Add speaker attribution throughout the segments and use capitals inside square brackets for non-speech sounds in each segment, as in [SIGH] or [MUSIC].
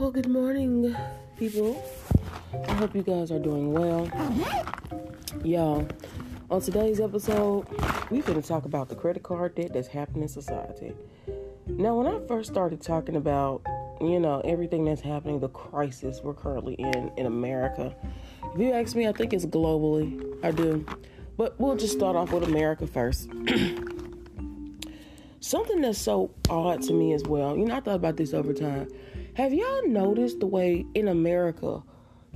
Speaker 1: Well, good morning, people. I hope you guys are doing well. Y'all, on today's episode, we're going to talk about the credit card debt that's happening in society. Now, when I first started talking about, you know, everything that's happening, the crisis we're currently in in America, if you ask me, I think it's globally. I do. But we'll just start off with America first. [CLEARS THROAT] Something that's so odd to me as well, you know, I thought about this over time. Have y'all noticed the way in America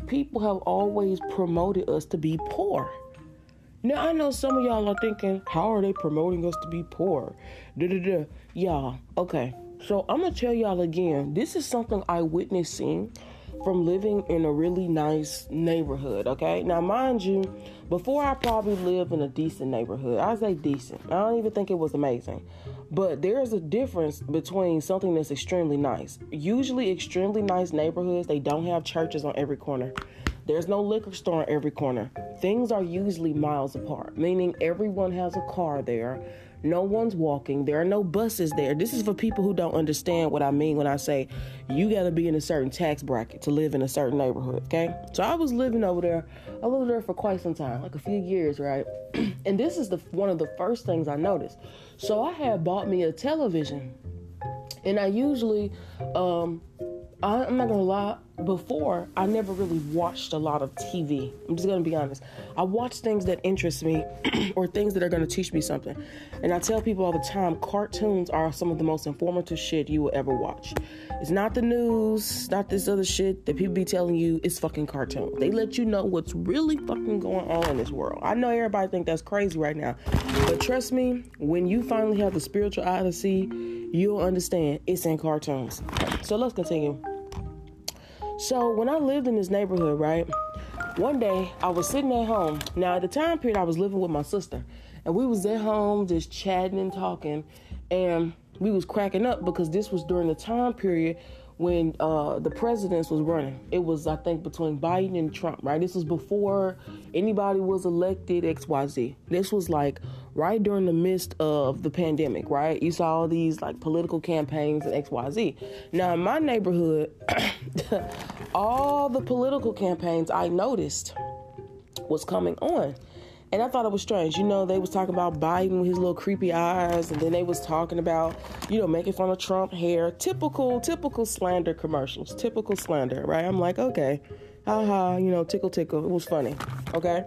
Speaker 1: people have always promoted us to be poor? Now I know some of y'all are thinking, how are they promoting us to be poor? Da da da. Y'all, okay. So I'm gonna tell y'all again. This is something I witnessed seeing from living in a really nice neighborhood. Okay. Now, mind you, before I probably lived in a decent neighborhood. I say decent. I don't even think it was amazing. But there's a difference between something that's extremely nice. Usually, extremely nice neighborhoods, they don't have churches on every corner. There's no liquor store on every corner. Things are usually miles apart, meaning everyone has a car there. No one's walking. There are no buses there. This is for people who don't understand what I mean when I say you got to be in a certain tax bracket to live in a certain neighborhood, okay? So I was living over there. I lived there for quite some time, like a few years, right? [CLEARS THROAT] and this is the one of the first things I noticed. So I had bought me a television. And I usually um I, I'm not gonna lie, before I never really watched a lot of TV. I'm just gonna be honest. I watch things that interest me [CLEARS THROAT] or things that are gonna teach me something. And I tell people all the time, cartoons are some of the most informative shit you will ever watch. It's not the news, not this other shit that people be telling you. It's fucking cartoons. They let you know what's really fucking going on in this world. I know everybody think that's crazy right now, but trust me, when you finally have the spiritual eye to see, you'll understand it's in cartoons. So let's continue. So when I lived in this neighborhood, right, one day I was sitting at home. Now at the time period I was living with my sister, and we was at home just chatting and talking, and we was cracking up because this was during the time period when uh, the presidents was running. It was, I think, between Biden and Trump, right? This was before anybody was elected XYZ. This was like right during the midst of the pandemic, right? You saw all these like political campaigns and XYZ. Now, in my neighborhood, [COUGHS] all the political campaigns I noticed was coming on. And I thought it was strange. You know, they was talking about Biden with his little creepy eyes, and then they was talking about, you know, making fun of Trump hair. Typical, typical slander commercials. Typical slander, right? I'm like, okay, haha, you know, tickle tickle. It was funny, okay?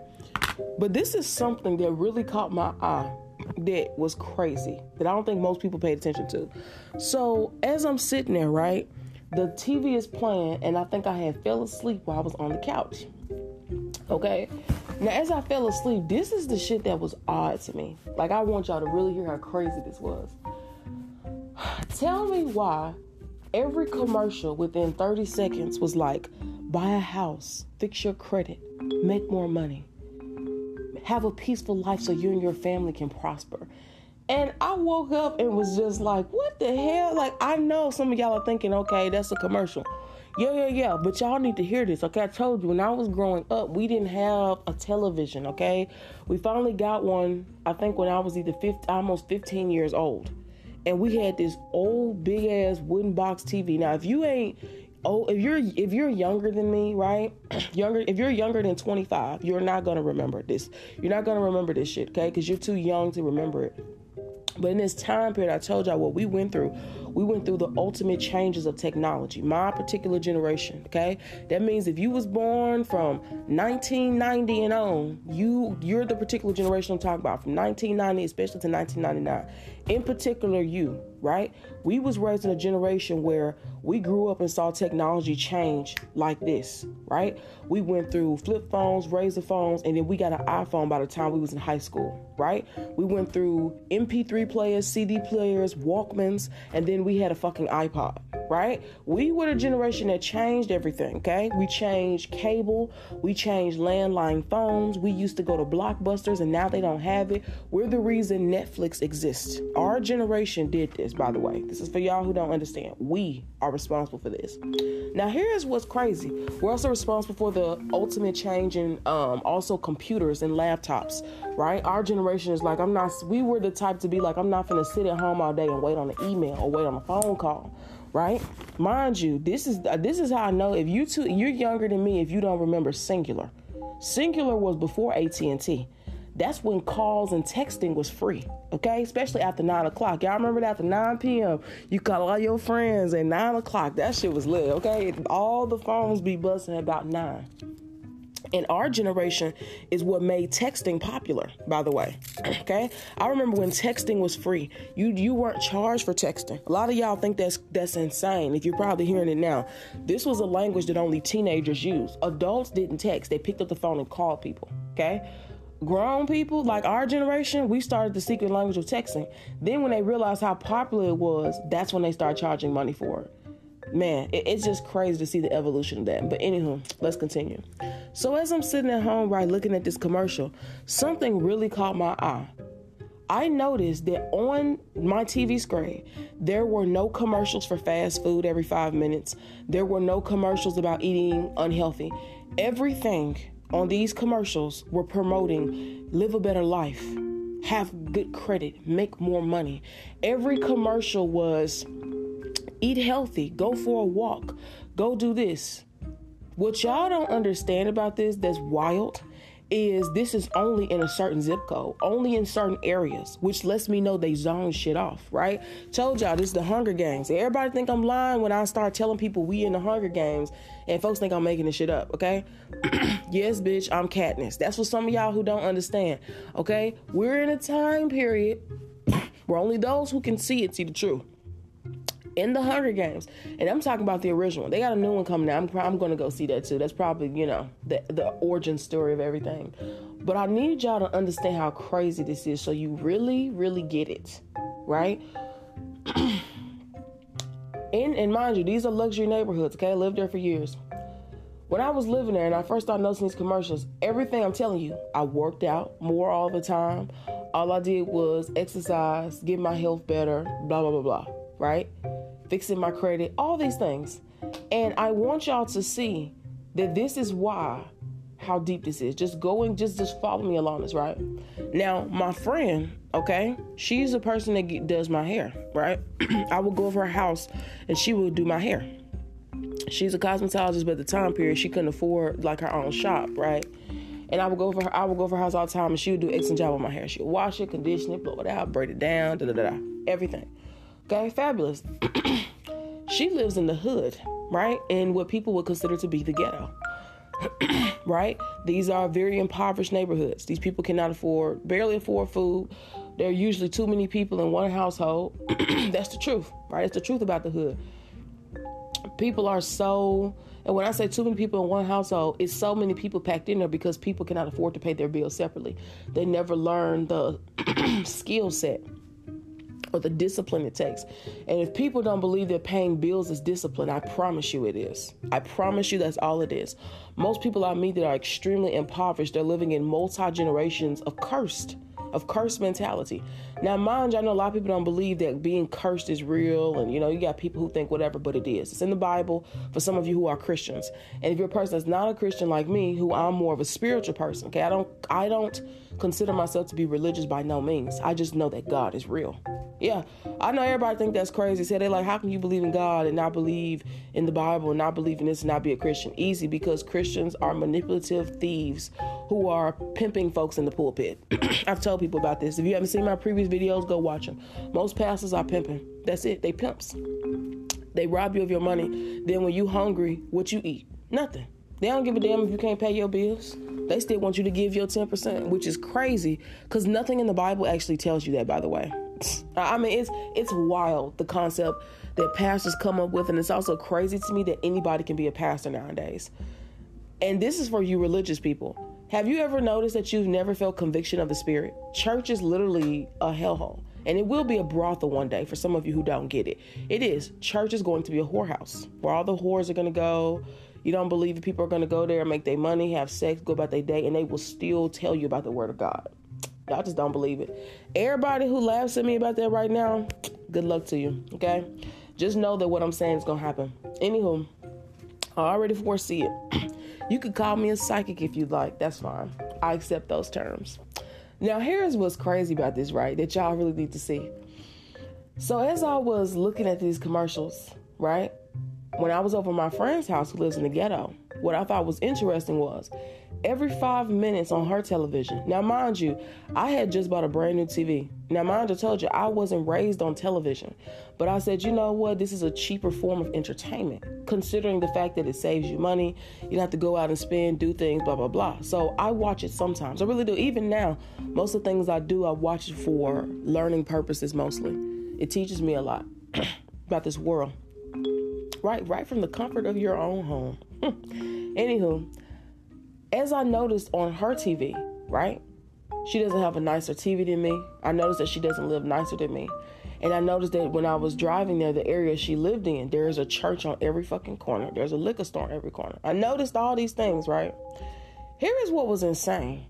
Speaker 1: But this is something that really caught my eye that was crazy that I don't think most people paid attention to. So as I'm sitting there, right, the TV is playing, and I think I had fell asleep while I was on the couch. Okay, now, as I fell asleep, this is the shit that was odd to me. Like, I want y'all to really hear how crazy this was. [SIGHS] Tell me why every commercial within 30 seconds was like, buy a house, fix your credit, make more money, have a peaceful life so you and your family can prosper. And I woke up and was just like, what the hell? Like, I know some of y'all are thinking, okay, that's a commercial. Yeah, yeah, yeah. But y'all need to hear this, okay? I told you when I was growing up, we didn't have a television, okay? We finally got one, I think, when I was either 50, almost 15 years old. And we had this old big ass wooden box TV. Now, if you ain't oh if you're if you're younger than me right [CLEARS THROAT] younger if you're younger than 25 you're not gonna remember this you're not gonna remember this shit okay because you're too young to remember it but in this time period, I told y'all what we went through. We went through the ultimate changes of technology. My particular generation, okay? That means if you was born from 1990 and on, you you're the particular generation I'm talking about from 1990 especially to 1999. In particular you, right? We was raised in a generation where we grew up and saw technology change like this, right? We went through flip phones, razor phones, and then we got an iPhone by the time we was in high school, right? We went through MP3 players, CD players, Walkmans, and then we had a fucking iPod, right? We were the generation that changed everything, okay? We changed cable, we changed landline phones, we used to go to blockbusters and now they don't have it. We're the reason Netflix exists. Our generation did this, by the way. Is for y'all who don't understand. We are responsible for this. Now, here's what's crazy. We're also responsible for the ultimate change in um, also computers and laptops, right? Our generation is like, I'm not, we were the type to be like, I'm not gonna sit at home all day and wait on an email or wait on a phone call right? Mind you, this is this is how I know if you two you're younger than me if you don't remember Cingular. Cingular was before AT&T. That's when calls and texting was free, okay? Especially after 9 o'clock. Y'all remember that after 9 p.m., you call all your friends at 9 o'clock. That shit was lit, okay? All the phones be busting at about 9 And our generation is what made texting popular by the way [CLEARS THROAT] okay i remember when texting was free you you weren't charged for texting a lot of y'all think that's that's insane if you're probably hearing it now this was a language that only teenagers used adults didn't text they picked up the phone and called people okay grown people like our generation we started the secret language of texting then when they realized how popular it was that's when they started charging money for it man, it, it's just crazy to see the evolution of that. But anywho, let's continue. So as I'm sitting at home, right, looking at this commercial, something really caught my eye. I noticed that on my TV screen, there were no commercials for fast food every five minutes. There were no commercials about eating unhealthy. Everything on these commercials we were promoting live a better life, have good credit, make more money. Every commercial was Eat healthy. Go for a walk. Go do this. What y'all don't understand about this that's wild is this is only in a certain zip code, only in certain areas, which lets me know they zone shit off, right? Told y'all this is the Hunger Games. Everybody think I'm lying when I start telling people we in the Hunger Games, and folks think I'm making this shit up, okay? [CLEARS THROAT] yes, bitch, I'm Katniss. That's what some of y'all who don't understand, okay? We're in a time period [CLEARS THROAT] where only those who can see it see the truth in the Hunger Games, and I'm talking about the original. They got a new one coming out. I'm, I'm going to go see that too. That's probably you know the the origin story of everything. But I need y'all to understand how crazy this is, so you really, really get it, right? [CLEARS THROAT] and and mind you, these are luxury neighborhoods. Okay, I lived there for years. When I was living there and I first started noticing these commercials, everything I'm telling you, I worked out more all the time. All I did was exercise, get my health better, blah blah blah blah. Right? fixing my credit, all these things. And I want y'all to see that this is why how deep this is. Just going, just just follow me along this, right? Now, my friend, okay, she's the person that does my hair, right? [CLEARS THROAT] I would go over her house and she would do my hair. She's a cosmetologist, but at the time period she couldn't afford like her own shop, right? And I would go over her, I would go over her house all the time, and she would do an excellent job with my hair. She would wash it, condition it, blow it out, braid it down, da da da, everything. Okay, fabulous. [CLEARS THROAT] she lives in the hood, right? In what people would consider to be the ghetto. [CLEARS THROAT] right? These are very impoverished neighborhoods. These people cannot afford, barely afford food. There are usually too many people in one household. [CLEARS THROAT] That's the truth, right? It's the truth about the hood. People are so, and when I say too many people in one household, it's so many people packed in there because people cannot afford to pay their bills separately. They never learn the [CLEARS THROAT] skill set or the discipline it takes. And if people don't believe that paying bills is discipline, I promise you it is. I promise you that's all it is. Most people I meet that are extremely impoverished, they're living in multi generations of cursed of cursed mentality. Now, mind you, I know a lot of people don't believe that being cursed is real, and you know, you got people who think whatever, but it is. It's in the Bible for some of you who are Christians. And if you're a person that's not a Christian like me, who I'm more of a spiritual person, okay, I don't I don't consider myself to be religious by no means. I just know that God is real. Yeah, I know everybody think that's crazy. Say they like, how can you believe in God and not believe in the Bible and not believe in this and not be a Christian? Easy because Christians are manipulative thieves who are pimping folks in the pulpit. [CLEARS THROAT] I've told people about this. If you haven't seen my previous videos, go watch them. Most pastors are pimping. That's it. They pimps. They rob you of your money. Then when you hungry, what you eat? Nothing. They don't give a damn if you can't pay your bills. They still want you to give your 10%, which is crazy because nothing in the Bible actually tells you that, by the way. [LAUGHS] I mean, it's it's wild the concept that pastors come up with, and it's also crazy to me that anybody can be a pastor nowadays. And this is for you religious people. Have you ever noticed that you've never felt conviction of the Spirit? Church is literally a hellhole. And it will be a brothel one day for some of you who don't get it. It is. Church is going to be a whorehouse where all the whores are going to go. You don't believe that people are going to go there and make their money, have sex, go about their day, and they will still tell you about the Word of God. Y'all just don't believe it. Everybody who laughs at me about that right now, good luck to you. Okay? Just know that what I'm saying is gonna happen. Anywho, I already foresee it. [CLEARS THROAT] You could call me a psychic if you'd like. That's fine. I accept those terms. Now, here's what's crazy about this, right? That y'all really need to see. So, as I was looking at these commercials, right? When I was over my friend's house who lives in the ghetto, what I thought was interesting was every five minutes on her television. Now, mind you, I had just bought a brand new TV. Now, mind you, I told you I wasn't raised on television, but I said, you know what? This is a cheaper form of entertainment, considering the fact that it saves you money. You don't have to go out and spend, do things, blah, blah, blah. So I watch it sometimes. I really do. Even now, most of the things I do, I watch it for learning purposes mostly. It teaches me a lot [CLEARS THROAT] about this world. Right, right from the comfort of your own home. [LAUGHS] Anywho, as I noticed on her TV, right? She doesn't have a nicer TV than me. I noticed that she doesn't live nicer than me. And I noticed that when I was driving there, the area she lived in, there's a church on every fucking corner. There's a liquor store on every corner. I noticed all these things, right? Here is what was insane.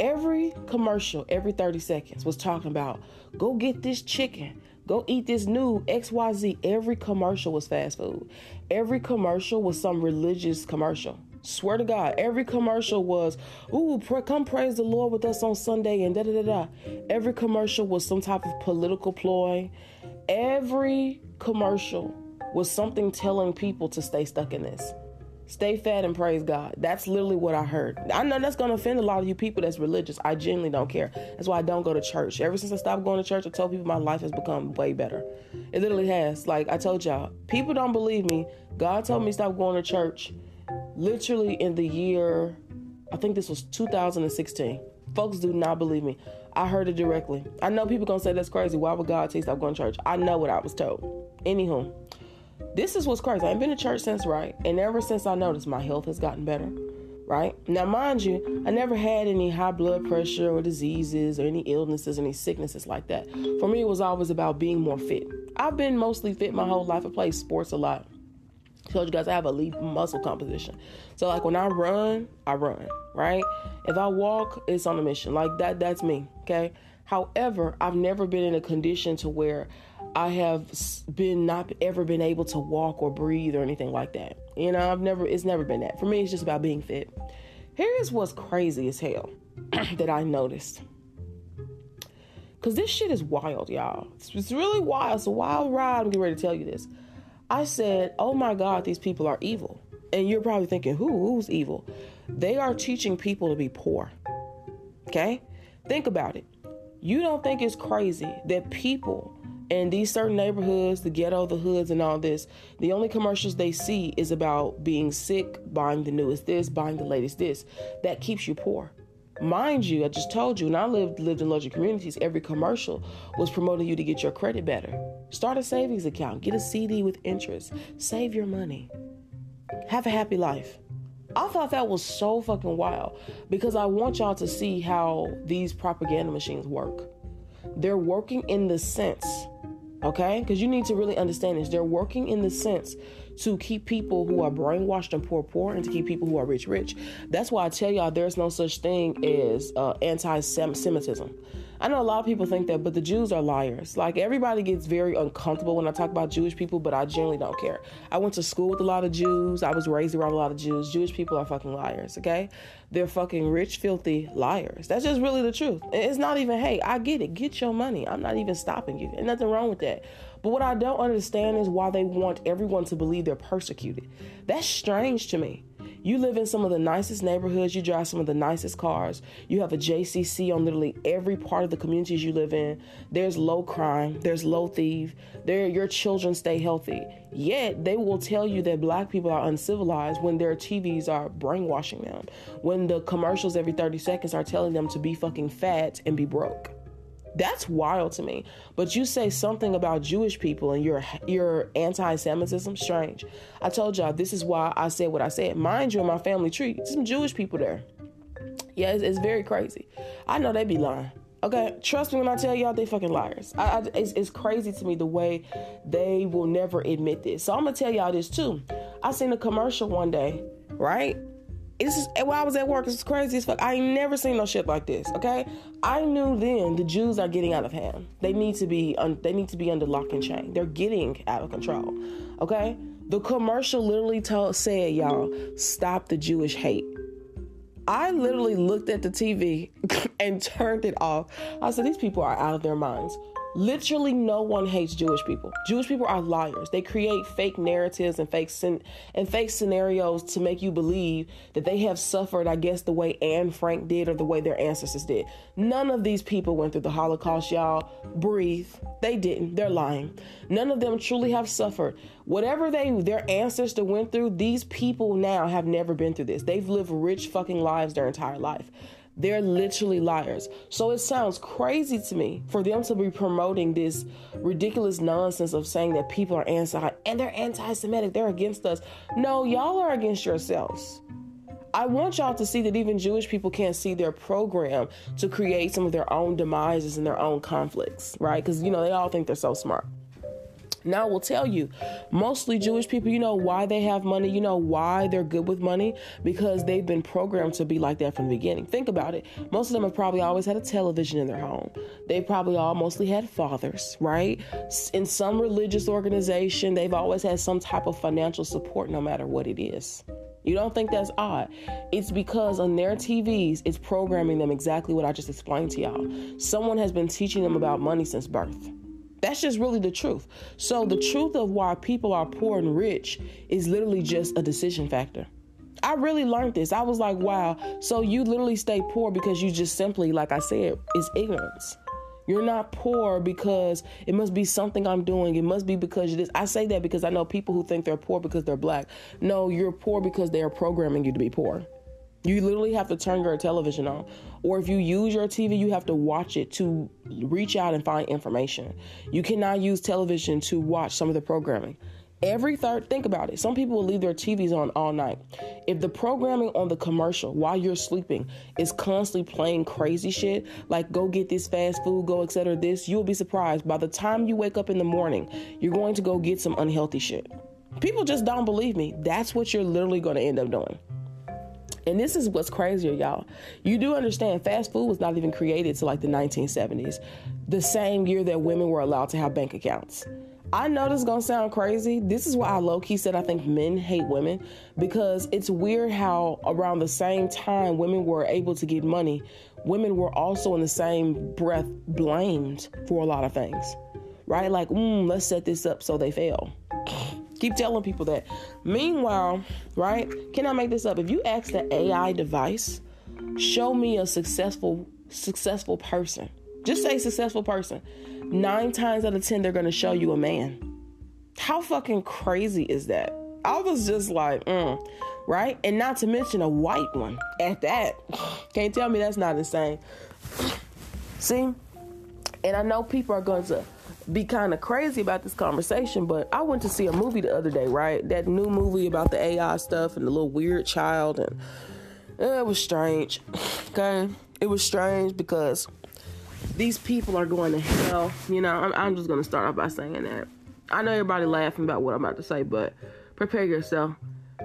Speaker 1: Every commercial, every 30 seconds, was talking about go get this chicken, go eat this new XYZ. Every commercial was fast food. Every commercial was some religious commercial. Swear to God, every commercial was, ooh, come praise the Lord with us on Sunday and da da da da. Every commercial was some type of political ploy. Every commercial was something telling people to stay stuck in this. Stay fed and praise God. That's literally what I heard. I know that's going to offend a lot of you people that's religious. I genuinely don't care. That's why I don't go to church. Ever since I stopped going to church, I told people my life has become way better. It literally has. Like I told y'all, people don't believe me. God told me stop going to church literally in the year, I think this was 2016. Folks do not believe me. I heard it directly. I know people gonna say that's crazy. Why would God tell you stop going to church? I know what I was told. Anywho, this is what's crazy. I ain't been to church since, right? And ever since I noticed my health has gotten better, right? Now, mind you, I never had any high blood pressure or diseases or any illnesses, any sicknesses like that. For me, it was always about being more fit. I've been mostly fit my whole life. I played sports a lot told you guys I have a lean muscle composition. So like when I run, I run, right? If I walk, it's on a mission. Like that that's me, okay? However, I've never been in a condition to where I have been not ever been able to walk or breathe or anything like that. You know, I've never it's never been that. For me, it's just about being fit. Here is what's crazy as hell [CLEARS THROAT] that I noticed. Cause this shit is wild, y'all. It's, it's really wild. It's a wild ride. I'm getting ready to tell you this. I said, Oh my God, these people are evil. And you're probably thinking, Who? Who's evil? They are teaching people to be poor. Okay? Think about it. You don't think it's crazy that people in these certain neighborhoods, the ghetto, the hoods, and all this, the only commercials they see is about being sick, buying the newest this, buying the latest this. That keeps you poor. Mind you, I just told you, when I lived lived in larger communities, every commercial was promoting you to get your credit better. Start a savings account, get a CD with interest, save your money, have a happy life. I thought that was so fucking wild because I want y'all to see how these propaganda machines work. They're working in the sense, okay? Because you need to really understand this. They're working in the sense to keep people who are brainwashed and poor poor and to keep people who are rich rich. That's why I tell y'all there's no such thing as uh, anti Semitism. I know a lot of people think that, but the Jews are liars. Like everybody gets very uncomfortable when I talk about Jewish people, but I generally don't care. I went to school with a lot of Jews. I was raised around a lot of Jews. Jewish people are fucking liars, okay? They're fucking rich, filthy liars. That's just really the truth. It's not even, hey, I get it. Get your money. I'm not even stopping you. There's nothing wrong with that. But what I don't understand is why they want everyone to believe they're persecuted. That's strange to me. You live in some of the nicest neighborhoods, you drive some of the nicest cars, you have a JCC on literally every part of the communities you live in. There's low crime, there's low thief, there your children stay healthy. Yet they will tell you that black people are uncivilized when their TVs are brainwashing them. When the commercials every 30 seconds are telling them to be fucking fat and be broke. That's wild to me. But you say something about Jewish people and your your anti-Semitism, strange. I told y'all this is why I said what I said. Mind you, in my family tree, some Jewish people there. Yeah, it's, it's very crazy. I know they be lying. Okay, trust me when I tell y'all they fucking liars. I, I, it's, it's crazy to me the way they will never admit this. So I'm gonna tell y'all this too. I seen a commercial one day, right? It's while I was at work, it's crazy as fuck. I ain't never seen no shit like this. Okay, I knew then the Jews are getting out of hand. They need to be un, they need to be under lock and chain. They're getting out of control. Okay, the commercial literally told said y'all stop the Jewish hate. I literally looked at the TV [LAUGHS] and turned it off. I said these people are out of their minds. Literally, no one hates Jewish people. Jewish people are liars. They create fake narratives and fake and fake scenarios to make you believe that they have suffered, I guess, the way Anne Frank did or the way their ancestors did. None of these people went through the Holocaust, y'all. Breathe. They didn't. They're lying. None of them truly have suffered. Whatever they their ancestors went through, these people now have never been through this. They've lived rich fucking lives their entire life. They're literally liars. So it sounds crazy to me for them to be promoting this ridiculous nonsense of saying that people are anti and they're anti-Semitic, they're against us. No, y'all are against yourselves. I want y'all to see that even Jewish people can't see their program to create some of their own demises and their own conflicts, right? Because, you know, they all think they're so smart. Now, I will tell you, mostly Jewish people, you know why they have money? You know why they're good with money? Because they've been programmed to be like that from the beginning. Think about it. Most of them have probably always had a television in their home. They probably all mostly had fathers, right? In some religious organization, they've always had some type of financial support, no matter what it is. You don't think that's odd. It's because on their TVs, it's programming them exactly what I just explained to y'all. Someone has been teaching them about money since birth. That's just really the truth. So, the truth of why people are poor and rich is literally just a decision factor. I really learned this. I was like, wow. So, you literally stay poor because you just simply, like I said, is ignorance. You're not poor because it must be something I'm doing. It must be because this. I say that because I know people who think they're poor because they're black. No, you're poor because they are programming you to be poor. You literally have to turn your television on. Or if you use your TV, you have to watch it to reach out and find information. You cannot use television to watch some of the programming. Every third, think about it. Some people will leave their TVs on all night. If the programming on the commercial while you're sleeping is constantly playing crazy shit, like go get this fast food, go etc. This, you'll be surprised. By the time you wake up in the morning, you're going to go get some unhealthy shit. People just don't believe me. That's what you're literally going to end up doing. And this is what's crazier, y'all. You do understand fast food was not even created to like the 1970s, the same year that women were allowed to have bank accounts. I know this is gonna sound crazy. This is why I low key said I think men hate women because it's weird how around the same time women were able to get money, women were also in the same breath blamed for a lot of things, right? Like, mm, let's set this up so they fail. Keep telling people that. Meanwhile, right? Can I make this up? If you ask the AI device, show me a successful successful person. Just say successful person. Nine times out of ten, they're gonna show you a man. How fucking crazy is that? I was just like, mm, right? And not to mention a white one at that. [SIGHS] Can't tell me that's not insane. See? And I know people are going to be kind of crazy about this conversation, but I went to see a movie the other day, right? That new movie about the AI stuff and the little weird child, and it was strange. [SIGHS] Okay, it was strange because these people are going to hell. You know, I'm, I'm just gonna start off by saying that. I know everybody laughing about what I'm about to say, but prepare yourself.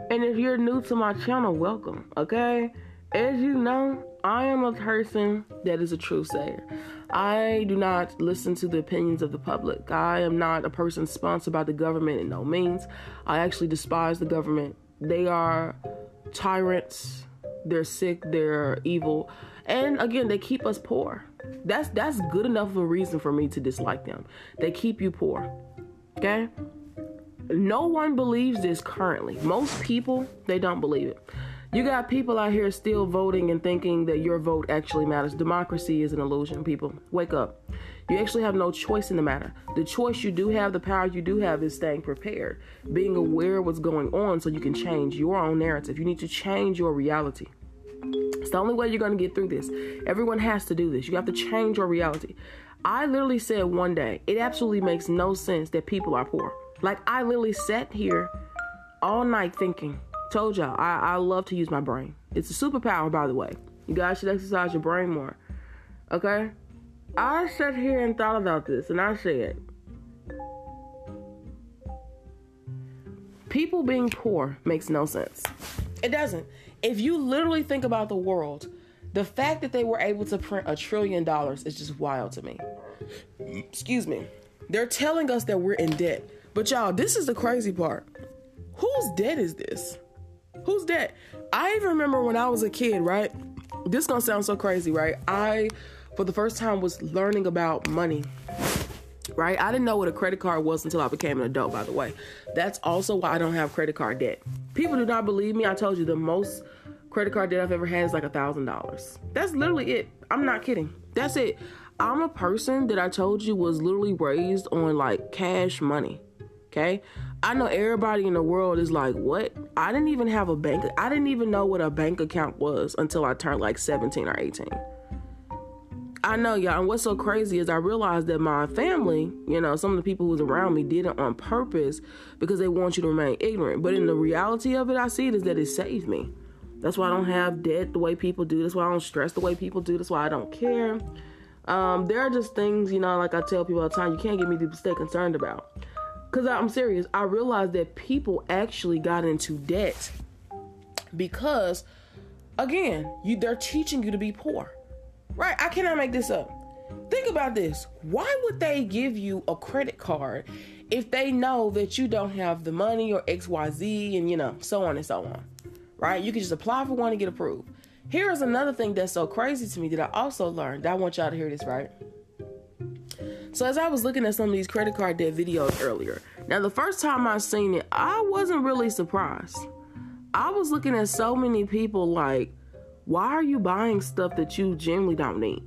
Speaker 1: And if you're new to my channel, welcome. Okay, as you know, I am a person that is a true sayer. I do not listen to the opinions of the public. I am not a person sponsored by the government in no means. I actually despise the government. They are tyrants. They're sick. They're evil. And again, they keep us poor. That's that's good enough of a reason for me to dislike them. They keep you poor. Okay? No one believes this currently. Most people, they don't believe it. You got people out here still voting and thinking that your vote actually matters. Democracy is an illusion, people. Wake up. You actually have no choice in the matter. The choice you do have, the power you do have, is staying prepared, being aware of what's going on so you can change your own narrative. You need to change your reality. It's the only way you're going to get through this. Everyone has to do this. You have to change your reality. I literally said one day, it absolutely makes no sense that people are poor. Like, I literally sat here all night thinking, Told y'all, I, I love to use my brain. It's a superpower, by the way. You guys should exercise your brain more. Okay? I sat here and thought about this, and I said, people being poor makes no sense. It doesn't. If you literally think about the world, the fact that they were able to print a trillion dollars is just wild to me. Excuse me. They're telling us that we're in debt. But y'all, this is the crazy part. Whose debt is this? Who's that? I even remember when I was a kid, right? This gonna sound so crazy, right? I, for the first time, was learning about money. right? I didn't know what a credit card was until I became an adult, by the way. That's also why I don't have credit card debt. People do not believe me. I told you the most credit card debt I've ever had is like a thousand dollars. That's literally it. I'm not kidding. That's it. I'm a person that I told you was literally raised on like cash money. Okay? I know everybody in the world is like, what? I didn't even have a bank. I didn't even know what a bank account was until I turned like 17 or 18. I know, y'all. And what's so crazy is I realized that my family, you know, some of the people who was around me did it on purpose because they want you to remain ignorant. But in the reality of it, I see it is that it saved me. That's why I don't have debt the way people do. That's why I don't stress the way people do. That's why I don't care. Um, there are just things, you know, like I tell people all the time, you can't get me to stay concerned about. Because I'm serious. I realized that people actually got into debt because, again, you they're teaching you to be poor. Right? I cannot make this up. Think about this. Why would they give you a credit card if they know that you don't have the money or XYZ and, you know, so on and so on? Right? You can just apply for one and get approved. Here's another thing that's so crazy to me that I also learned. I want y'all to hear this, right? So as I was looking at some of these credit card debt videos earlier, now the first time I seen it, I wasn't really surprised. I was looking at so many people like, why are you buying stuff that you generally don't need?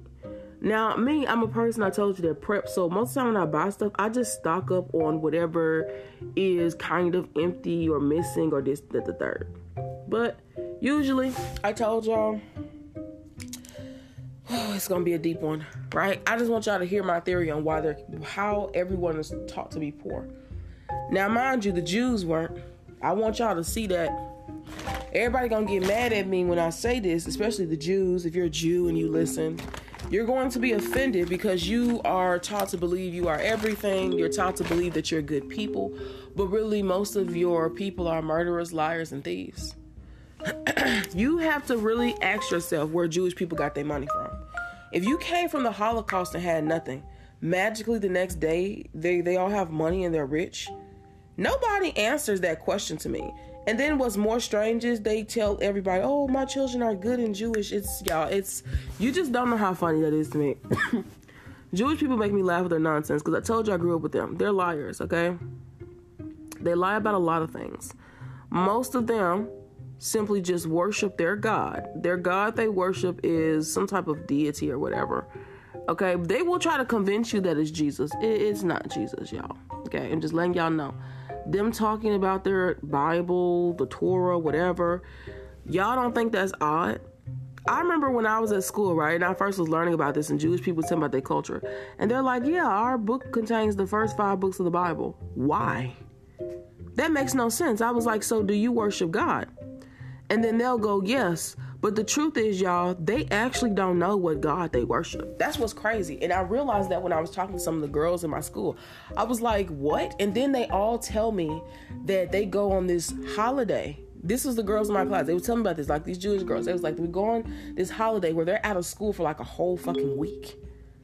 Speaker 1: Now, me, I'm a person I told you that prep, so most of the time when I buy stuff, I just stock up on whatever is kind of empty or missing or this, that, the third. But usually, I told y'all, oh, [SIGHS] it's gonna be a deep one, right? I just want y'all to hear my theory on why they're how everyone is taught to be poor. Now, mind you, the Jews weren't. I want y'all to see that Everybody gonna get mad at me when I say this, especially the Jews. If you're a Jew and you listen, you're going to be offended because you are taught to believe you are everything. You're taught to believe that you're good people, but really, most of your people are murderers, liars, and thieves. [CLEARS THROAT] you have to really ask yourself where Jewish people got their money from. If you came from the Holocaust and had nothing, magically the next day they, they all have money and they're rich. Nobody answers that question to me. And then what's more strange is they tell everybody, "Oh, my children are good and Jewish." It's y'all. It's you just don't know how funny that is to me. [LAUGHS] Jewish people make me laugh with their nonsense because I told you I grew up with them. They're liars, okay? They lie about a lot of things. Most of them simply just worship their God. Their God they worship is some type of deity or whatever. Okay, they will try to convince you that it's Jesus. It's not Jesus, y'all. Okay, I'm just letting y'all know them talking about their Bible, the Torah, whatever, y'all don't think that's odd? I remember when I was at school, right, and I first was learning about this, and Jewish people tell about their culture, and they're like, "Yeah, our book contains the first five books of the Bible. Why? That makes no sense." I was like, "So do you worship God?" And then they'll go, "Yes." But the truth is, y'all, they actually don't know what God they worship. That's what's crazy. And I realized that when I was talking to some of the girls in my school. I was like, what? And then they all tell me that they go on this holiday. This was the girls in my class. They would tell me about this, like these Jewish girls. They was like, we go on this holiday where they're out of school for like a whole fucking week.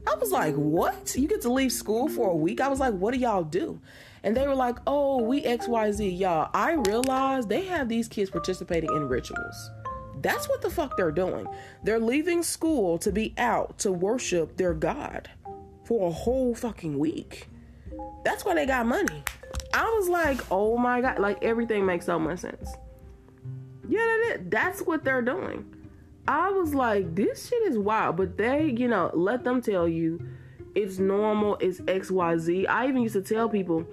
Speaker 1: I was like, what? You get to leave school for a week? I was like, what do y'all do? And they were like, oh, we XYZ. Y'all, I realized they have these kids participating in rituals. That's what the fuck they're doing. They're leaving school to be out to worship their God for a whole fucking week. That's why they got money. I was like, oh my God, like everything makes so much sense. Yeah, that's what they're doing. I was like, this shit is wild. But they, you know, let them tell you it's normal, it's XYZ. I even used to tell people,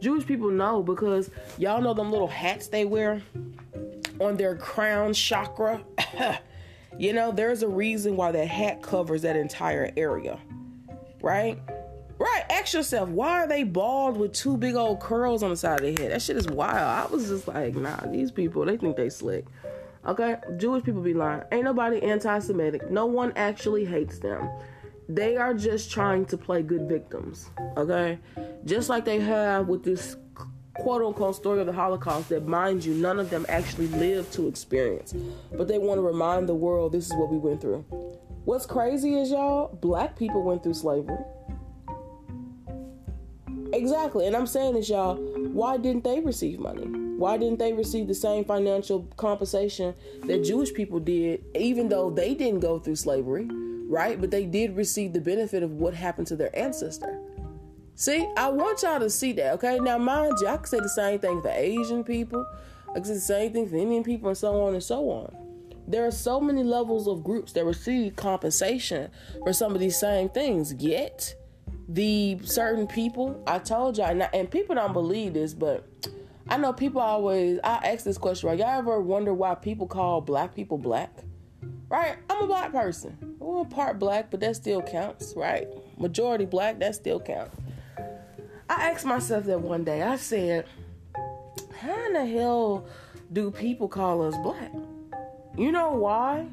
Speaker 1: Jewish people know because y'all know them little hats they wear on their crown chakra. [LAUGHS] you know, there's a reason why that hat covers that entire area. Right? Right, ask yourself, why are they bald with two big old curls on the side of their head? That shit is wild. I was just like, nah, these people, they think they slick. Okay? Jewish people be lying. Ain't nobody anti Semitic. No one actually hates them. They are just trying to play good victims. Okay? Just like they have with this quote unquote story of the Holocaust that, mind you, none of them actually lived to experience. But they want to remind the world this is what we went through. What's crazy is, y'all, black people went through slavery. Exactly. And I'm saying this, y'all, why didn't they receive money? Why didn't they receive the same financial compensation that Jewish people did, even though they didn't go through slavery, right? But they did receive the benefit of what happened to their ancestor. See, I want y'all to see that, okay? Now, mind you, I can say the same thing for Asian people. I can say the same thing for Indian people and so on and so on. There are so many levels of groups that receive compensation for some of these same things. Yet, the certain people, I told y'all, and people don't believe this, but I know people always, I ask this question, right? Y'all ever wonder why people call black people black? Right? I'm a black person. I'm part black, but that still counts, right? Majority black, that still counts. I asked myself that one day. I said, How in the hell do people call us black? You know why?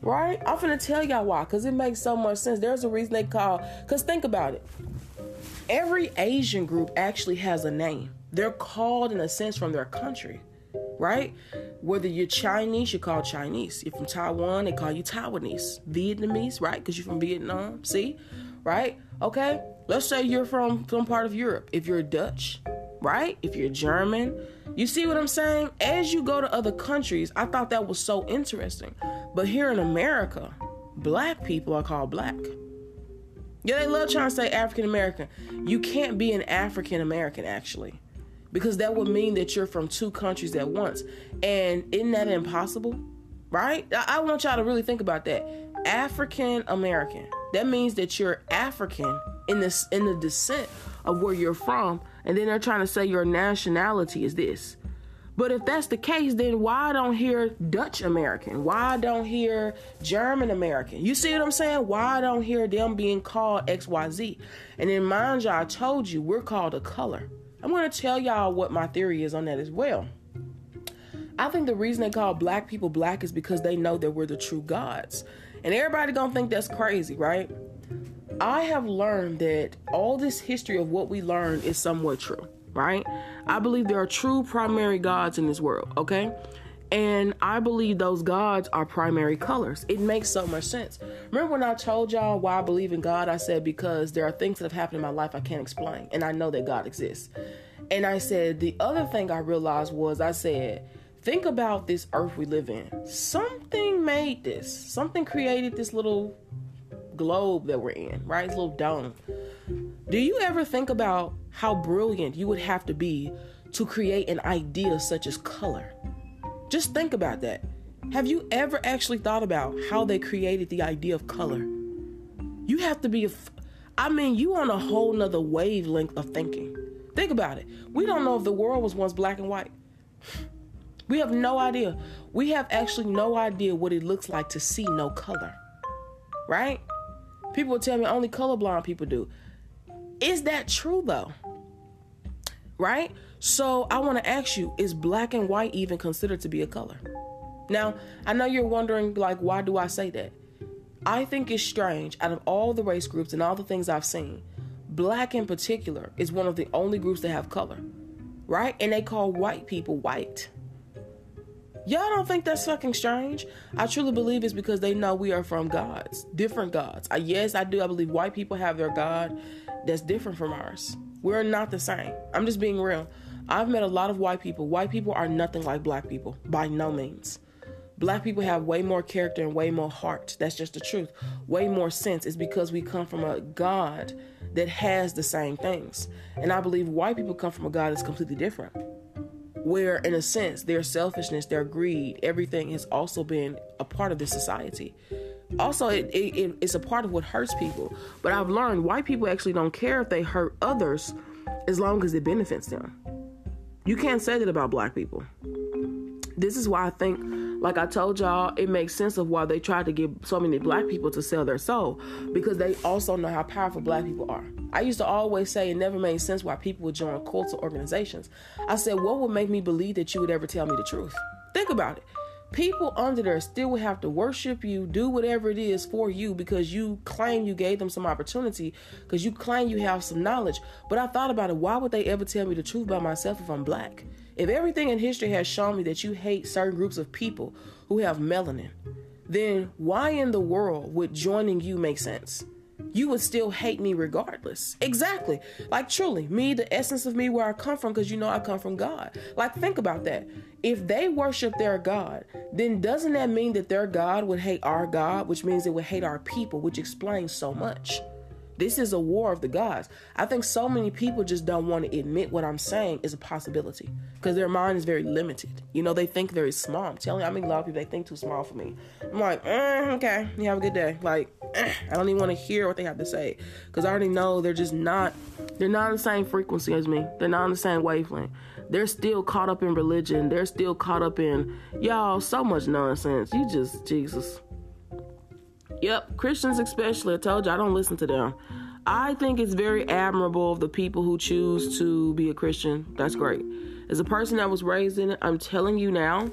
Speaker 1: Right? I'm gonna tell y'all why, because it makes so much sense. There's a reason they call, because think about it. Every Asian group actually has a name. They're called in a sense from their country, right? Whether you're Chinese, you're called Chinese. You're from Taiwan, they call you Taiwanese. Vietnamese, right? Because you're from Vietnam. See? Right? Okay? Let's say you're from some part of Europe. If you're Dutch, right? If you're German, you see what I'm saying? As you go to other countries, I thought that was so interesting. But here in America, black people are called black. Yeah, they love trying to say African American. You can't be an African American actually. Because that would mean that you're from two countries at once. And isn't that impossible? Right? I want y'all to really think about that. African American. That means that you're African in this in the descent of where you're from, and then they're trying to say your nationality is this. But if that's the case, then why don't hear Dutch American? Why don't hear German American? You see what I'm saying? Why don't hear them being called XYZ? And then mind you, I told you we're called a color. I'm gonna tell y'all what my theory is on that as well. I think the reason they call black people black is because they know that we're the true gods. And everybody gonna think that's crazy, right? I have learned that all this history of what we learned is somewhat true, right? I believe there are true primary gods in this world, okay? And I believe those gods are primary colors. It makes so much sense. Remember when I told y'all why I believe in God? I said because there are things that have happened in my life I can't explain, and I know that God exists. And I said the other thing I realized was I said, think about this earth we live in. Something made this, something created this little globe that we're in, right? This little dome. Do you ever think about how brilliant you would have to be to create an idea such as color? Just think about that. Have you ever actually thought about how they created the idea of color? You have to be, a, I mean, you on a whole nother wavelength of thinking. Think about it. We don't know if the world was once black and white. We have no idea. We have actually no idea what it looks like to see no color. Right? People will tell me only colorblind people do. Is that true though? Right? So I want to ask you, is black and white even considered to be a color? Now, I know you're wondering, like, why do I say that? I think it's strange, out of all the race groups and all the things I've seen, black in particular is one of the only groups that have color, right? And they call white people white. Y'all don't think that's fucking strange? I truly believe it's because they know we are from gods, different gods. Yes, I do. I believe white people have their God that's different from ours. We're not the same. I'm just being real. I've met a lot of white people. White people are nothing like black people, by no means. Black people have way more character and way more heart. That's just the truth. Way more sense. It's because we come from a God that has the same things. And I believe white people come from a God that's completely different where in a sense their selfishness their greed everything has also been a part of this society also it, it, it's a part of what hurts people but i've learned white people actually don't care if they hurt others as long as it benefits them you can't say that about black people this is why i think like I told y'all, it makes sense of why they tried to get so many black people to sell their soul because they also know how powerful black people are. I used to always say it never made sense why people would join cults or organizations. I said, what would make me believe that you would ever tell me the truth? Think about it. People under there still have to worship you, do whatever it is for you because you claim you gave them some opportunity, because you claim you have some knowledge. But I thought about it. Why would they ever tell me the truth about myself if I'm black? If everything in history has shown me that you hate certain groups of people who have melanin, then why in the world would joining you make sense? You would still hate me regardless. Exactly. Like truly, me, the essence of me, where I come from, because you know I come from God. Like, think about that. If they worship their God, then doesn't that mean that their God would hate our God, which means it would hate our people, which explains so much? This is a war of the gods. I think so many people just don't want to admit what I'm saying is a possibility because their mind is very limited. You know, they think very small. I'm telling you, I mean, a lot of people, they think too small for me. I'm like, eh, okay, you have a good day. Like, eh, [CLEARS THROAT] I don't even want to hear what they have to say because I already know they're just not, they're not on the same frequency as me. They're not on the same wavelength. They're still caught up in religion. They're still caught up in, y'all, so much nonsense. You just, Jesus. Yep, Christians especially. I told you I don't listen to them. I think it's very admirable of the people who choose to be a Christian. That's great. As a person that was raised in it, I'm telling you now,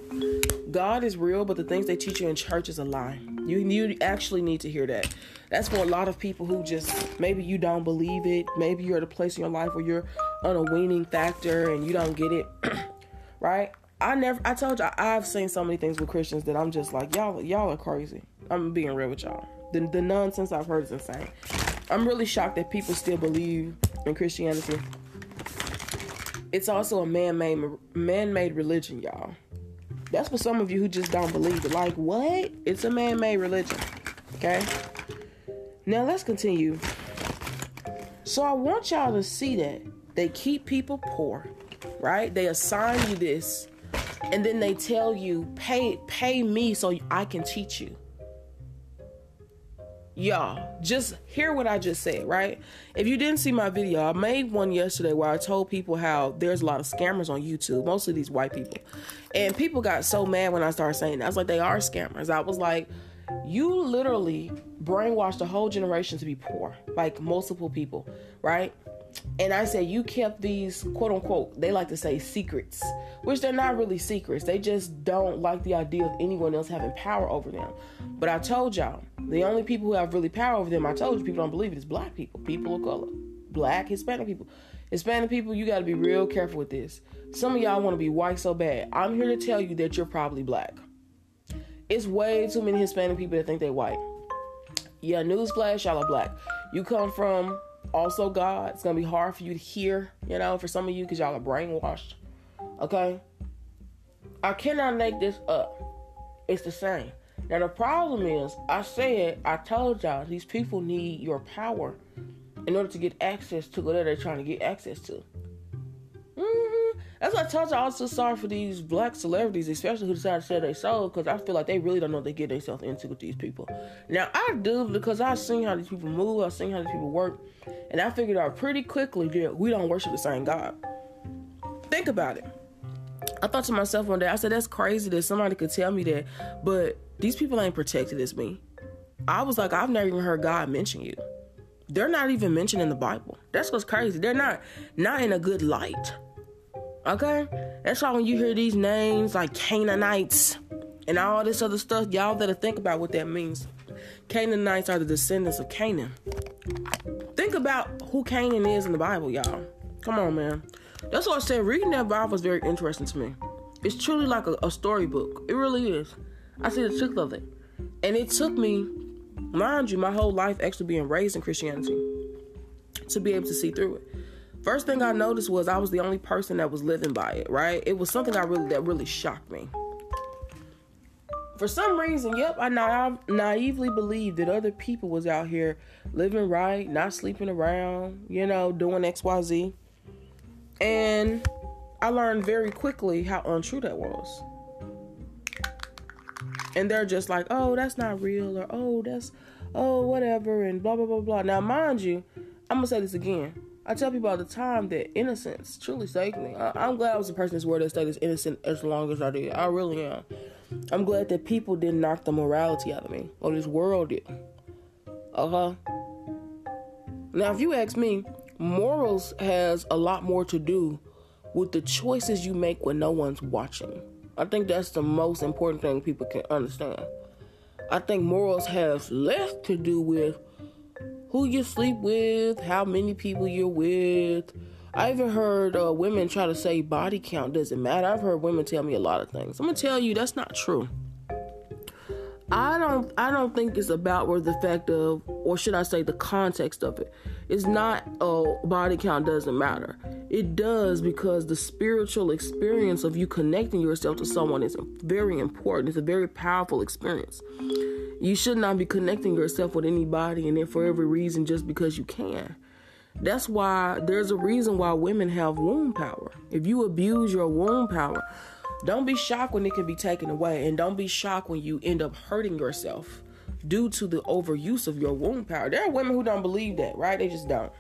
Speaker 1: God is real, but the things they teach you in church is a lie. You you actually need to hear that. That's for a lot of people who just maybe you don't believe it. Maybe you're at a place in your life where you're on a weaning factor and you don't get it. [CLEARS THROAT] right? I never I told you I've seen so many things with Christians that I'm just like, y'all y'all are crazy. I'm being real with y'all. The, the nonsense I've heard is insane. I'm really shocked that people still believe in Christianity. It's also a man-made man-made religion, y'all. That's for some of you who just don't believe it. Like, what? It's a man-made religion. Okay? Now let's continue. So I want y'all to see that they keep people poor, right? They assign you this and then they tell you, "Pay pay me so I can teach you." Y'all just hear what i just said right? If you didn't see my video i made one yesterday where i told people how there's a lot of scammers on youtube mostly these white people. And people got so mad when i started saying that. I was like they are scammers. I was like you literally brainwashed a whole generation to be poor like multiple people right? And I said, You kept these quote unquote, they like to say secrets, which they're not really secrets. They just don't like the idea of anyone else having power over them. But I told y'all, the only people who have really power over them, I told you, people don't believe it, is black people, people of color, black, Hispanic people. Hispanic people, you got to be real careful with this. Some of y'all want to be white so bad. I'm here to tell you that you're probably black. It's way too many Hispanic people that think they're white. Yeah, newsflash, y'all are black. You come from also God. It's gonna be hard for you to hear, you know, for some of you because y'all are brainwashed. Okay? I cannot make this up. It's the same. Now the problem is, I said, I told y'all these people need your power in order to get access to whatever they're trying to get access to. Mm-hmm. That's why I told y'all I was so sorry for these black celebrities, especially who decided to sell their soul, because I feel like they really don't know what they get themselves into with these people. Now I do because I've seen how these people move, I've seen how these people work, and I figured out pretty quickly that we don't worship the same God. Think about it. I thought to myself one day, I said, that's crazy that somebody could tell me that, but these people ain't protected as me. I was like, I've never even heard God mention you. They're not even mentioned in the Bible. That's what's crazy. They're not not in a good light. Okay? That's why when you hear these names like Canaanites and all this other stuff, y'all better think about what that means. Canaanites are the descendants of Canaan. Think about who Canaan is in the Bible, y'all. Come on, man. That's what I said. Reading that Bible is very interesting to me. It's truly like a, a storybook. It really is. I see the truth of it. And it took me, mind you, my whole life actually being raised in Christianity to be able to see through it. First thing I noticed was I was the only person that was living by it, right? It was something I really that really shocked me. For some reason, yep, I na- naively believed that other people was out here living right, not sleeping around, you know, doing XYZ. And I learned very quickly how untrue that was. And they're just like, oh, that's not real, or oh, that's, oh, whatever, and blah, blah, blah, blah. Now, mind you, I'm to say this again. I tell people all the time that innocence truly saved me. I, am glad I was the person this world that stayed as innocent as long as I did. I really am. I'm glad that people didn't knock the morality out of me, or this world did. Uh huh. Now, if you ask me, morals has a lot more to do with the choices you make when no one's watching. I think that's the most important thing people can understand. I think morals have less to do with who you sleep with, how many people you're with. I even heard uh, women try to say body count doesn't matter. I've heard women tell me a lot of things. I'm gonna tell you that's not true. I don't I don't think it's about where the fact of or should I say the context of it. It's not oh body count doesn't matter. It does because the spiritual experience of you connecting yourself to someone is very important. It's a very powerful experience. You should not be connecting yourself with anybody and then for every reason just because you can. That's why there's a reason why women have womb power. If you abuse your womb power, don't be shocked when it can be taken away, and don't be shocked when you end up hurting yourself due to the overuse of your womb power. There are women who don't believe that, right? They just don't.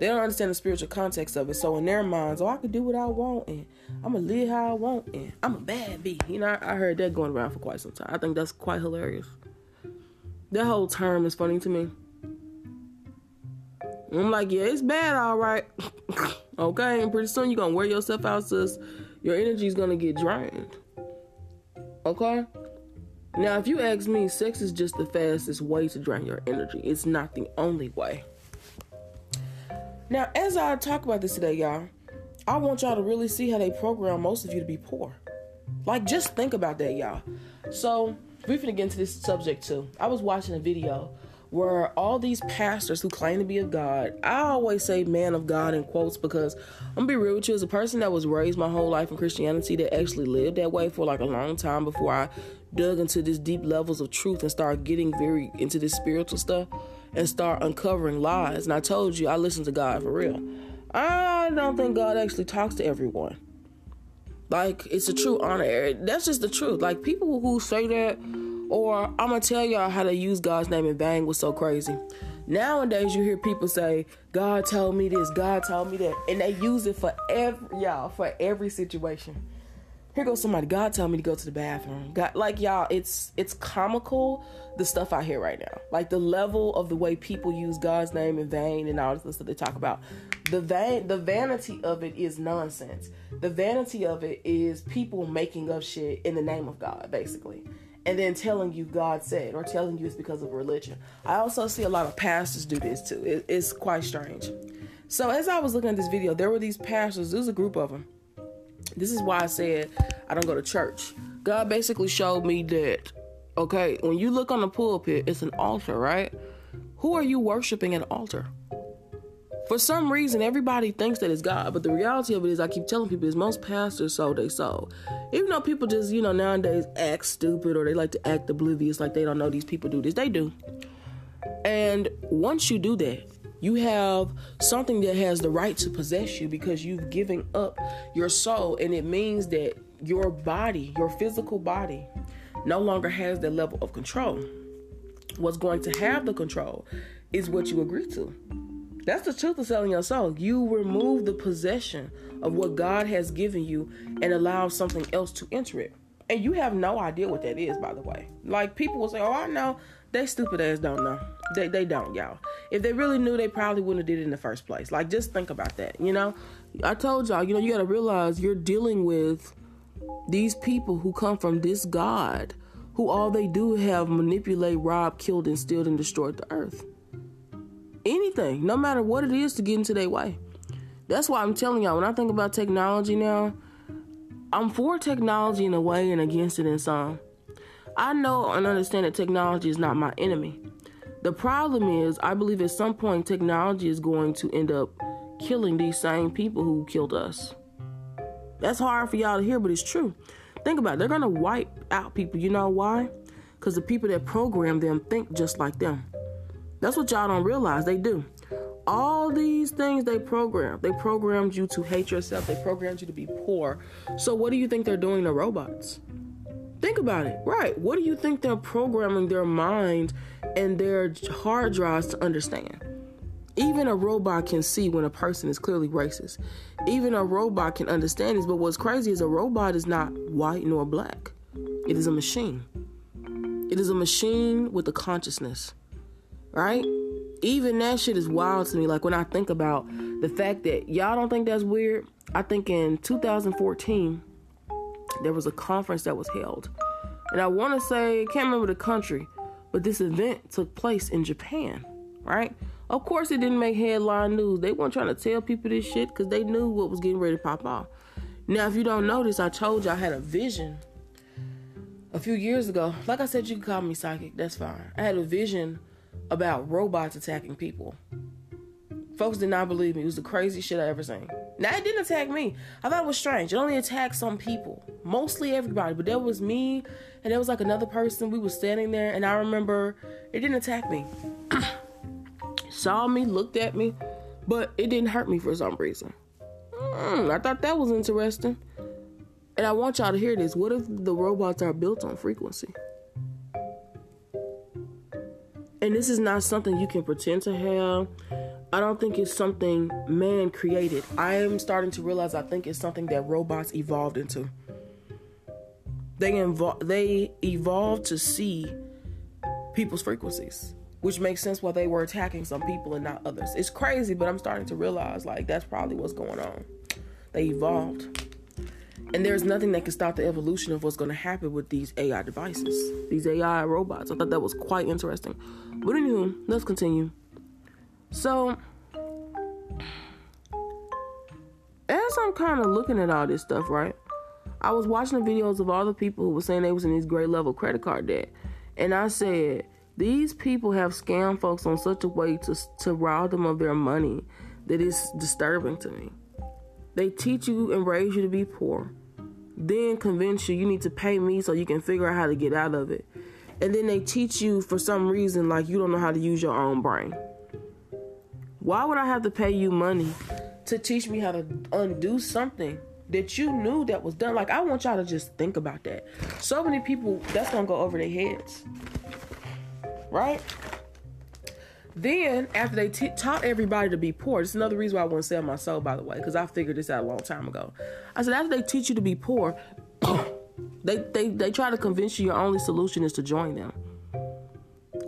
Speaker 1: They don't understand the spiritual context of it. So in their minds, oh, I can do what I want, and I'm gonna live how I want, and I'm a bad bee. You know, I, I heard that going around for quite some time. I think that's quite hilarious. That whole term is funny to me. I'm like, yeah, it's bad, all right. [LAUGHS] okay, and pretty soon you're gonna wear yourself out, sis your energy's gonna get drained. Okay? Now, if you ask me, sex is just the fastest way to drain your energy. It's not the only way. Now, as I talk about this today, y'all, I want y'all to really see how they program most of you to be poor. Like, just think about that, y'all. So, we're gonna get into this subject too. I was watching a video where all these pastors who claim to be of God, I always say man of God in quotes because I'm gonna be real with you, as a person that was raised my whole life in Christianity that actually lived that way for like a long time before I dug into these deep levels of truth and started getting very into this spiritual stuff and start uncovering lies. And I told you I listen to God for real. I don't think God actually talks to everyone. Like it's a true honor. That's just the truth. Like people who say that or I'm gonna tell y'all how to use God's name in vain was so crazy. Nowadays, you hear people say, "God told me this, God told me that," and they use it for every y'all for every situation. Here goes somebody. God told me to go to the bathroom. God, like y'all, it's it's comical the stuff I hear right now. Like the level of the way people use God's name in vain and all this stuff they talk about. The vain, the vanity of it is nonsense. The vanity of it is people making up shit in the name of God, basically and then telling you God said or telling you it's because of religion. I also see a lot of pastors do this too. It, it's quite strange. So as I was looking at this video, there were these pastors. There's a group of them. This is why I said I don't go to church. God basically showed me that okay, when you look on the pulpit, it's an altar, right? Who are you worshiping an altar? For some reason, everybody thinks that it's God, but the reality of it is, I keep telling people, is most pastors sold they soul. Even though people just, you know, nowadays act stupid or they like to act oblivious, like they don't know these people do this, they do. And once you do that, you have something that has the right to possess you because you've given up your soul, and it means that your body, your physical body, no longer has that level of control. What's going to have the control is what you agree to. That's the truth of selling your soul. You remove the possession of what God has given you and allow something else to enter it. And you have no idea what that is, by the way. Like people will say, "Oh, I know." They stupid ass don't know. They they don't, y'all. If they really knew, they probably wouldn't have did it in the first place. Like just think about that. You know, I told y'all. You know, you got to realize you're dealing with these people who come from this God, who all they do have manipulate, rob, killed, and steal and destroyed the earth anything, no matter what it is, to get into their way. That's why I'm telling y'all, when I think about technology now, I'm for technology in a way and against it in some. I know and understand that technology is not my enemy. The problem is, I believe at some point technology is going to end up killing these same people who killed us. That's hard for y'all to hear, but it's true. Think about it. They're going to wipe out people. You know why? Because the people that program them think just like them. That's what y'all don't realize. They do. All these things they program. They programmed you to hate yourself. They programmed you to be poor. So what do you think they're doing to robots? Think about it. Right. What do you think they're programming their mind and their hard drives to understand? Even a robot can see when a person is clearly racist. Even a robot can understand this. But what's crazy is a robot is not white nor black. It is a machine. It is a machine with a consciousness right? Even that shit is wild to me. Like when I think about the fact that y'all don't think that's weird. I think in 2014 there was a conference that was held, and I want to say I can't remember the country, but this event took place in Japan, right? Of course, it didn't make headline news. They weren't trying to tell people this shit because they knew what was getting ready to pop off. Now, if you don't notice, I told you I had a vision a few years ago, like I said, you can call me psychic. That's fine. I had a vision about robots attacking people. Folks did not believe me. It was the craziest shit I ever seen. Now it didn't attack me. I thought it was strange. It only attacked some people, mostly everybody. But there was me, and there was like another person. We was standing there, and I remember it didn't attack me. [CLEARS THROAT] Saw me, looked at me, but it didn't hurt me for some reason. Mm, I thought that was interesting. And I want y'all to hear this. What if the robots are built on frequency? And this is not something you can pretend to have. I don't think it's something man created. I am starting to realize I think it's something that robots evolved into. They invo- they evolved to see people's frequencies, which makes sense why they were attacking some people and not others. It's crazy, but I'm starting to realize like that's probably what's going on. They evolved. And there's nothing that can stop the evolution of what's going to happen with these AI devices, these AI robots. I thought that was quite interesting. But anywho, let's continue. So, as I'm kind of looking at all this stuff, right? I was watching the videos of all the people who were saying they was in these great level credit card debt, and I said these people have scammed folks on such a way to to rob them of their money that it's disturbing to me. They teach you and raise you to be poor then convince you you need to pay me so you can figure out how to get out of it. And then they teach you for some reason like you don't know how to use your own brain. Why would I have to pay you money to teach me how to undo something that you knew that was done? Like I want y'all to just think about that. So many people that's gonna go over their heads. Right? Then, after they t- taught everybody to be poor, is another reason why I wouldn't sell my soul, by the way, because I figured this out a long time ago. I said, after they teach you to be poor, [COUGHS] they, they, they try to convince you your only solution is to join them.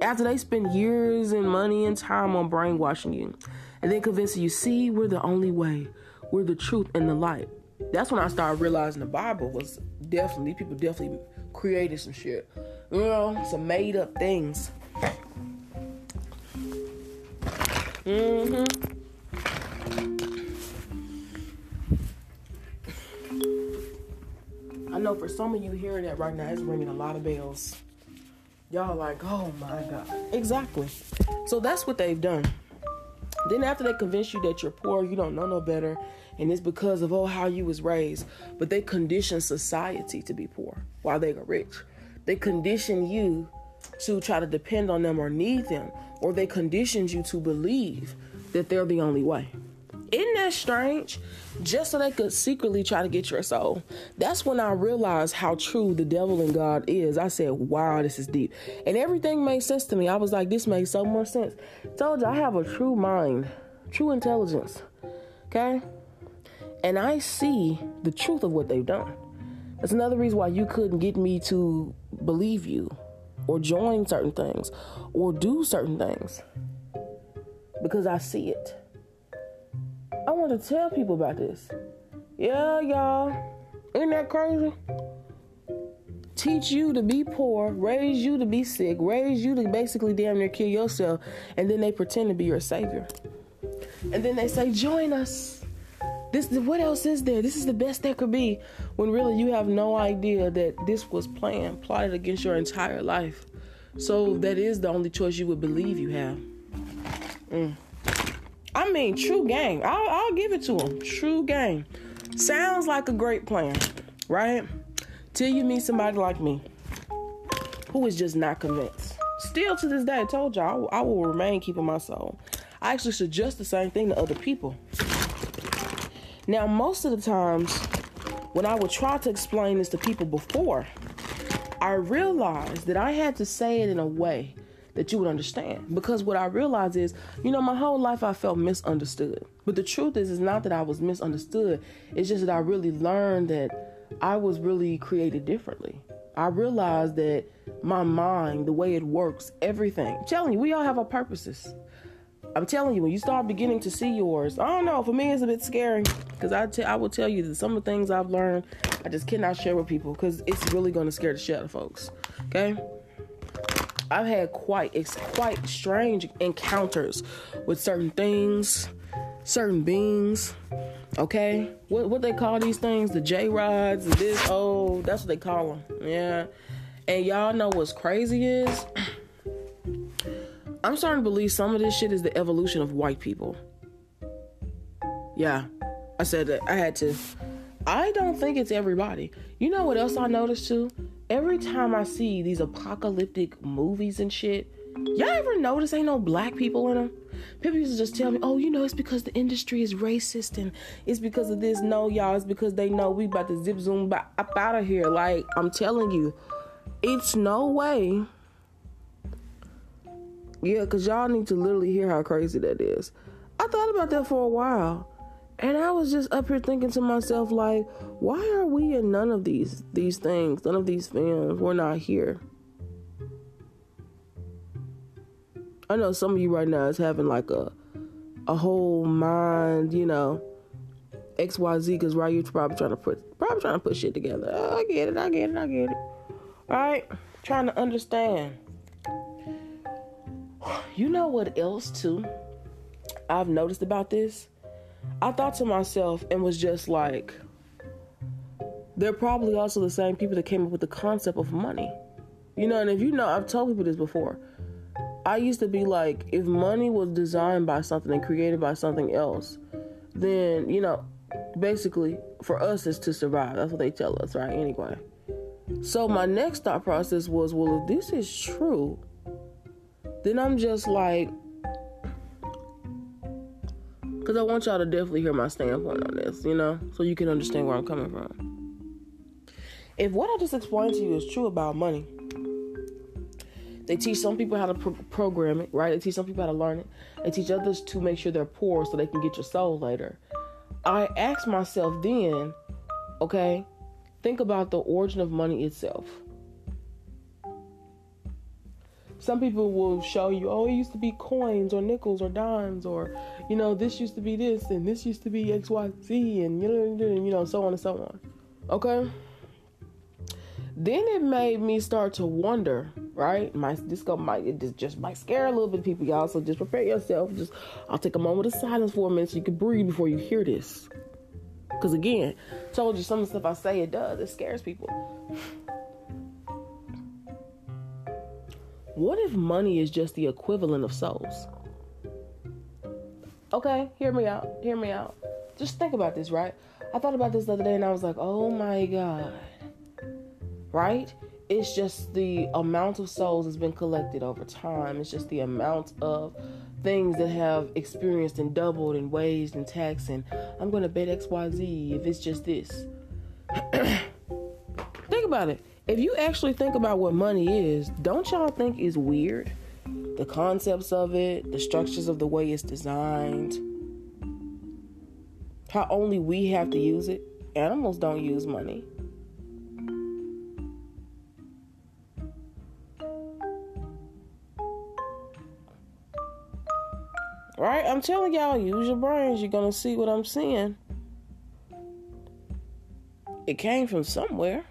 Speaker 1: After they spend years and money and time on brainwashing you, and then convincing you, see, we're the only way, we're the truth and the light. That's when I started realizing the Bible was definitely, people definitely created some shit. You know, some made up things Mm-hmm. I know for some of you hearing that right now, it's ringing a lot of bells. Y'all like, oh my God. Exactly. So that's what they've done. Then after they convince you that you're poor, you don't know no better, and it's because of oh how you was raised, but they condition society to be poor while they are rich. They condition you to try to depend on them or need them, or they conditioned you to believe that they're the only way. Isn't that strange? Just so they could secretly try to get your soul. That's when I realized how true the devil and God is. I said, wow, this is deep. And everything made sense to me. I was like, this makes so much sense. Told you I have a true mind, true intelligence. Okay? And I see the truth of what they've done. That's another reason why you couldn't get me to believe you or join certain things or do certain things because I see it. I want to tell people about this. Yeah, y'all. Isn't that crazy? Teach you to be poor, raise you to be sick, raise you to basically damn near kill yourself, and then they pretend to be your savior. And then they say, Join us. This what else is there? This is the best there could be. When really you have no idea that this was planned, plotted against your entire life. So that is the only choice you would believe you have. Mm. I mean, true game. I'll, I'll give it to them. True game. Sounds like a great plan, right? Till you meet somebody like me who is just not convinced. Still to this day, I told y'all I will remain keeping my soul. I actually suggest the same thing to other people. Now, most of the times when I would try to explain this to people before, I realized that I had to say it in a way that you would understand. Because what I realized is, you know, my whole life I felt misunderstood. But the truth is, it's not that I was misunderstood, it's just that I really learned that I was really created differently. I realized that my mind, the way it works, everything. I'm telling you, we all have our purposes. I'm telling you, when you start beginning to see yours, I don't know. For me, it's a bit scary because I, t- I will tell you that some of the things I've learned, I just cannot share with people because it's really going to scare the shit out of folks. Okay. I've had quite it's quite strange encounters with certain things, certain beings. Okay, what what they call these things? The J rods, this oh, that's what they call them. Yeah, And y'all know what's crazy is [CLEARS THROAT] I'm starting to believe some of this shit is the evolution of white people. Yeah, I said that. I had to. I don't think it's everybody. You know what else I noticed too? Every time I see these apocalyptic movies and shit, y'all ever notice ain't no black people in them? People used to just tell me, oh, you know, it's because the industry is racist and it's because of this. No, y'all, it's because they know we about to zip zoom up out of here. Like, I'm telling you, it's no way. Yeah, because y'all need to literally hear how crazy that is. I thought about that for a while. And I was just up here thinking to myself, like, why are we in none of these these things, none of these films? We're not here. I know some of you right now is having like a a whole mind, you know, X Y Z. Because right, you're probably trying to put probably trying to put shit together. Oh, I get it, I get it, I get it. All right, trying to understand. You know what else too? I've noticed about this I thought to myself and was just like, they're probably also the same people that came up with the concept of money. You know, and if you know, I've told people this before. I used to be like, if money was designed by something and created by something else, then, you know, basically for us is to survive. That's what they tell us, right? Anyway. So my next thought process was, well, if this is true, then I'm just like, because I want y'all to definitely hear my standpoint on this, you know, so you can understand where I'm coming from. If what I just explained to you is true about money, they teach some people how to pro- program it, right? They teach some people how to learn it. They teach others to make sure they're poor so they can get your soul later. I ask myself then, okay, think about the origin of money itself. Some people will show you, oh, it used to be coins or nickels or dimes, or you know, this used to be this and this used to be X, Y, Z, and you know, so on and so on. Okay. Then it made me start to wonder, right? My this go might it just, might scare a little bit of people, y'all. So just prepare yourself. Just I'll take a moment of silence for a minute so you can breathe before you hear this. Cause again, told you some of the stuff I say it does, it scares people. What if money is just the equivalent of souls? Okay, hear me out. Hear me out. Just think about this, right? I thought about this the other day and I was like, oh my God. Right? It's just the amount of souls that's been collected over time. It's just the amount of things that have experienced and doubled and ways and taxed. And I'm going to bet XYZ if it's just this. [CLEARS THROAT] think about it if you actually think about what money is, don't y'all think it's weird? The concepts of it, the structures of the way it's designed, how only we have to use it. Animals don't use money. Right? I'm telling y'all, use your brains. You're going to see what I'm seeing. It came from somewhere.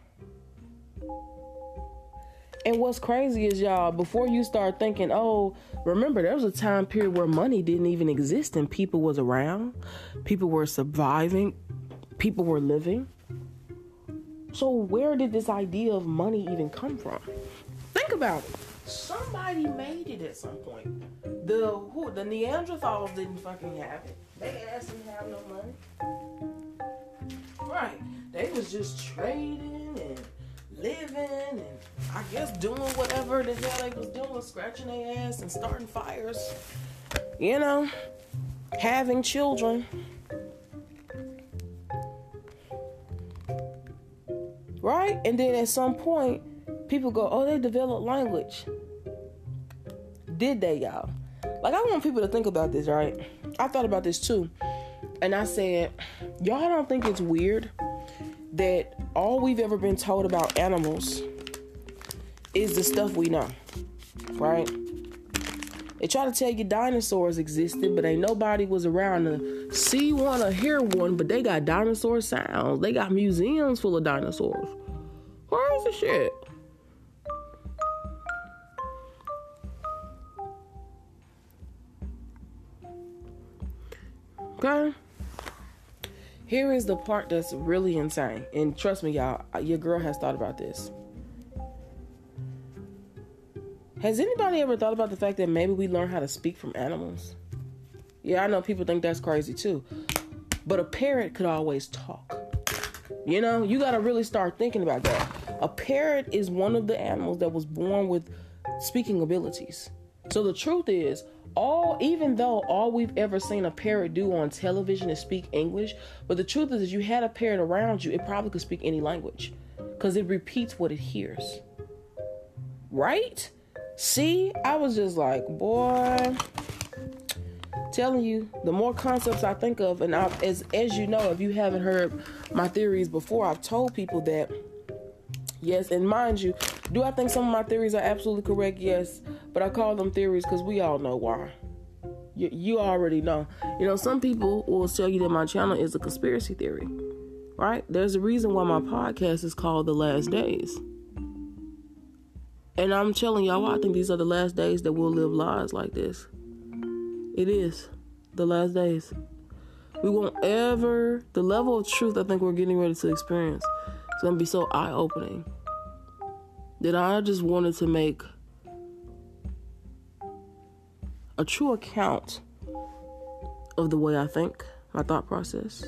Speaker 1: And what's crazy is y'all, before you start thinking, oh, remember there was a time period where money didn't even exist and people was around, people were surviving, people were living. So where did this idea of money even come from? Think about it. Somebody made it at some point. The who the Neanderthals didn't fucking have it. They ass didn't have no money. Right. They was just trading and living and I guess doing whatever the hell they was doing, scratching their ass and starting fires. You know, having children. Right? And then at some point, people go, oh, they developed language. Did they, y'all? Like, I want people to think about this, right? I thought about this too. And I said, y'all don't think it's weird that all we've ever been told about animals is the stuff we know, right? They try to tell you dinosaurs existed, but ain't nobody was around to see one or hear one, but they got dinosaur sounds. They got museums full of dinosaurs. Where's the shit? Okay? Here is the part that's really insane. And trust me, y'all, your girl has thought about this. Has anybody ever thought about the fact that maybe we learn how to speak from animals? Yeah, I know people think that's crazy too. But a parrot could always talk. You know, you got to really start thinking about that. A parrot is one of the animals that was born with speaking abilities. So the truth is, all even though all we've ever seen a parrot do on television is speak English, but the truth is, if you had a parrot around you, it probably could speak any language because it repeats what it hears. Right? See, I was just like, boy, telling you, the more concepts I think of, and I, as as you know, if you haven't heard my theories before, I've told people that yes, and mind you, do I think some of my theories are absolutely correct? Yes, but I call them theories because we all know why. You, you already know. You know, some people will tell you that my channel is a conspiracy theory, right? There's a reason why my podcast is called The Last Days. And I'm telling y'all, I think these are the last days that we'll live lives like this. It is the last days. We won't ever, the level of truth I think we're getting ready to experience going to be so eye opening that I just wanted to make a true account of the way I think, my thought process,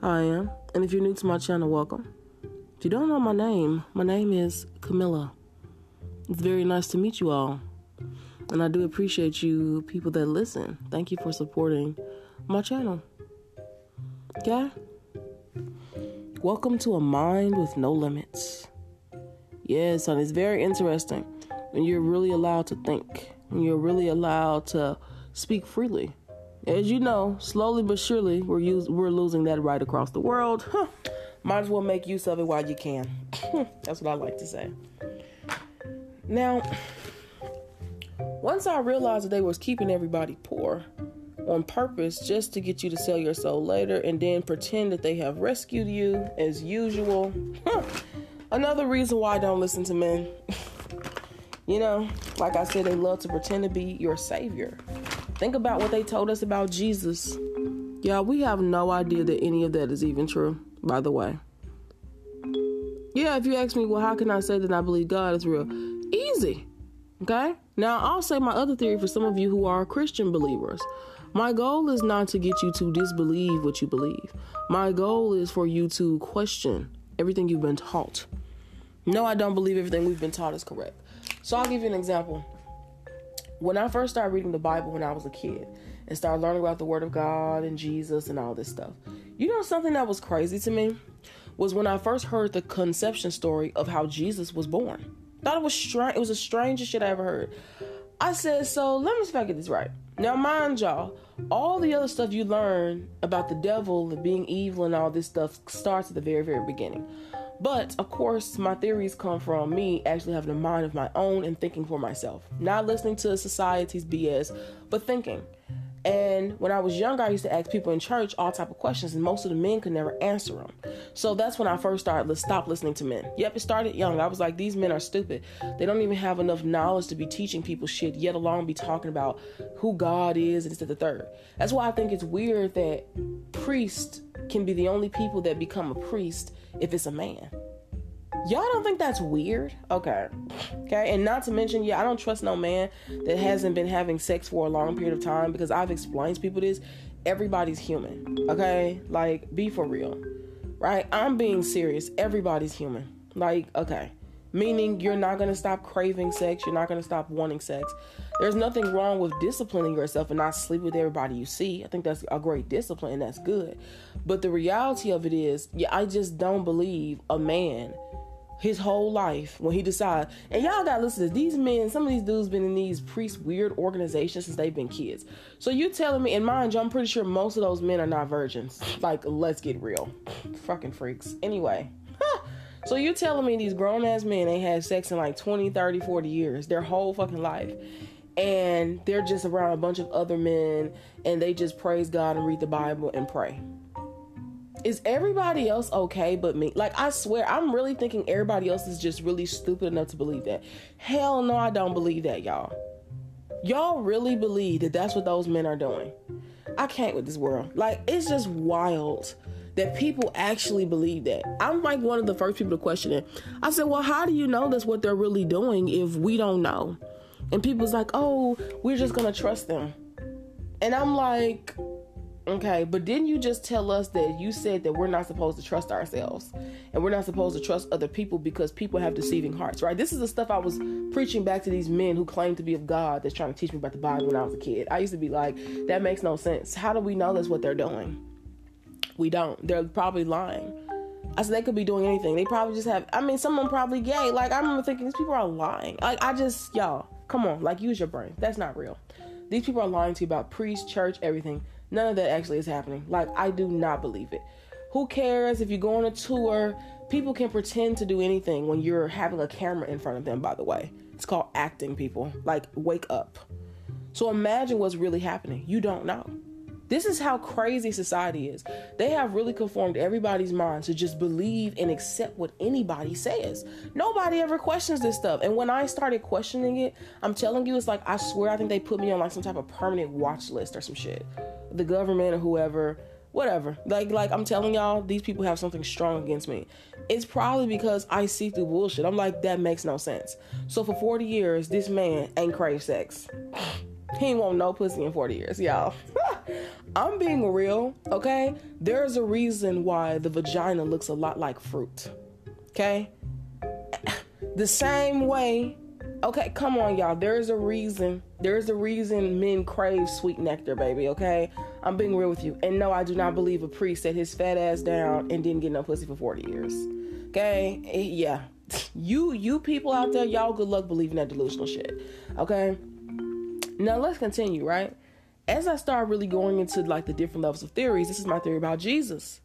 Speaker 1: how I am. And if you're new to my channel, welcome. If you don't know my name, my name is Camilla. It's very nice to meet you all. And I do appreciate you, people that listen. Thank you for supporting my channel. Okay? Welcome to a mind with no limits. Yes, and it's very interesting when you're really allowed to think, when you're really allowed to speak freely. As you know, slowly but surely, we're use, we're losing that right across the world. Huh. Might as well make use of it while you can. [LAUGHS] That's what I like to say. Now, once I realized that they was keeping everybody poor on purpose just to get you to sell your soul later and then pretend that they have rescued you as usual. Another reason why I don't listen to men. [LAUGHS] you know, like I said, they love to pretend to be your savior. Think about what they told us about Jesus. Yeah, we have no idea that any of that is even true, by the way. Yeah, if you ask me, well, how can I say that I believe God is real? Easy. Okay? Now, I'll say my other theory for some of you who are Christian believers. My goal is not to get you to disbelieve what you believe. My goal is for you to question everything you've been taught. No, I don't believe everything we've been taught is correct. So I'll give you an example. When I first started reading the Bible when I was a kid and started learning about the Word of God and Jesus and all this stuff, you know something that was crazy to me was when I first heard the conception story of how Jesus was born. Thought it was strange. It was the strangest shit I ever heard. I said, so let me see if I get this right. Now, mind y'all, all the other stuff you learn about the devil and being evil and all this stuff starts at the very, very beginning. But of course, my theories come from me actually having a mind of my own and thinking for myself, not listening to society's BS, but thinking. And when I was younger, I used to ask people in church all type of questions, and most of the men could never answer them. So that's when I first started to stop listening to men. Yep, it started young. I was like, these men are stupid. They don't even have enough knowledge to be teaching people shit, yet alone be talking about who God is this to the third. That's why I think it's weird that priests can be the only people that become a priest if it's a man. Y'all don't think that's weird? Okay. Okay. And not to mention, yeah, I don't trust no man that hasn't been having sex for a long period of time because I've explained to people this. Everybody's human. Okay. Like, be for real. Right? I'm being serious. Everybody's human. Like, okay. Meaning you're not going to stop craving sex. You're not going to stop wanting sex. There's nothing wrong with disciplining yourself and not sleep with everybody you see. I think that's a great discipline that's good. But the reality of it is, yeah, I just don't believe a man his whole life when he decides. And y'all gotta listen to. These men, some of these dudes been in these priest weird organizations since they've been kids. So you telling me, and mind you, I'm pretty sure most of those men are not virgins. Like, let's get real. Fucking freaks. Anyway. So you telling me these grown ass men ain't had sex in like 20, 30, 40 years, their whole fucking life. And they're just around a bunch of other men and they just praise God and read the Bible and pray is everybody else okay but me? Like, I swear, I'm really thinking everybody else is just really stupid enough to believe that. Hell no, I don't believe that, y'all. Y'all really believe that that's what those men are doing. I can't with this world. Like, it's just wild that people actually believe that. I'm like one of the first people to question it. I said, well, how do you know that's what they're really doing if we don't know? And people's like, oh, we're just gonna trust them. And I'm like, okay, but didn't you just tell us that you said that we're not supposed to trust ourselves and we're not supposed to trust other people because people have deceiving hearts, right? This is the stuff I was preaching back to these men who claim to be of God that's trying to teach me about the Bible when I was a kid. I used to be like, that makes no sense. How do we know that's what they're doing? We don't. They're probably lying. I said they could be doing anything. They probably just have. I mean, someone probably gay. Like I remember thinking these people are lying. Like I just y'all, come on, like use your brain. That's not real. These people are lying to you about priest, church, everything. None of that actually is happening. Like I do not believe it. Who cares if you go on a tour? People can pretend to do anything when you're having a camera in front of them. By the way, it's called acting. People like wake up. So imagine what's really happening. You don't know. This is how crazy society is. They have really conformed everybody's mind to just believe and accept what anybody says. Nobody ever questions this stuff. And when I started questioning it, I'm telling you, it's like I swear I think they put me on like some type of permanent watch list or some shit. The government or whoever, whatever. Like like I'm telling y'all, these people have something strong against me. It's probably because I see through bullshit. I'm like, that makes no sense. So for 40 years, this man ain't crave sex. He ain't want no pussy in 40 years, y'all. [LAUGHS] I'm being real, okay? There's a reason why the vagina looks a lot like fruit, okay? The same way, okay, come on, y'all. There's a reason. There's a reason men crave sweet nectar, baby, okay? I'm being real with you. And no, I do not believe a priest set his fat ass down and didn't get no pussy for 40 years, okay? Eh, yeah. [LAUGHS] You, you people out there, y'all good luck believing that delusional shit, okay? Now let's continue, right? As I start really going into like the different levels of theories, this is my theory about Jesus.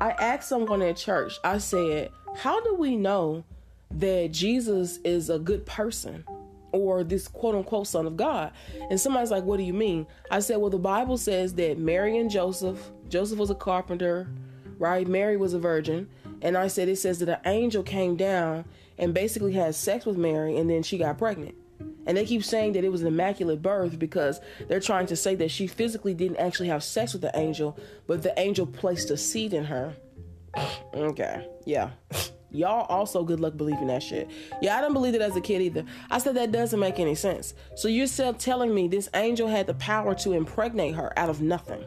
Speaker 1: I asked someone at church, I said, How do we know that Jesus is a good person or this quote unquote son of God? And somebody's like, What do you mean? I said, Well, the Bible says that Mary and Joseph, Joseph was a carpenter, right? Mary was a virgin. And I said, It says that an angel came down and basically had sex with Mary and then she got pregnant. And they keep saying that it was an immaculate birth because they're trying to say that she physically didn't actually have sex with the angel, but the angel placed a seed in her. okay, yeah. Y'all also good luck believing that shit. Yeah, I didn't believe it as a kid either. I said that doesn't make any sense. So you're still telling me this angel had the power to impregnate her out of nothing,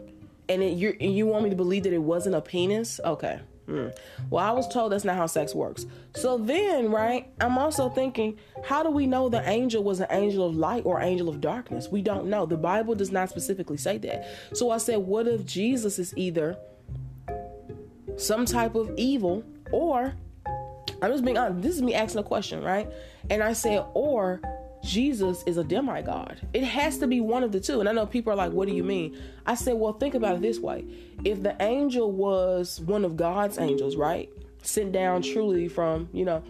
Speaker 1: and, it, you and you want me to believe that it wasn't a penis? Okay. Mm. Well, I was told that's not how sex works. So then, right, I'm also thinking, how do we know the angel was an angel of light or angel of darkness? We don't know. The Bible does not specifically say that. So I said, what if Jesus is either some type of evil or I'm just being honest, this is me asking a question, right? And I said, or Jesus is a demigod. It has to be one of the two. And I know people are like, what do you mean? I said, well, think about it this way. If the angel was one of God's angels, right? Sent down truly from, you know,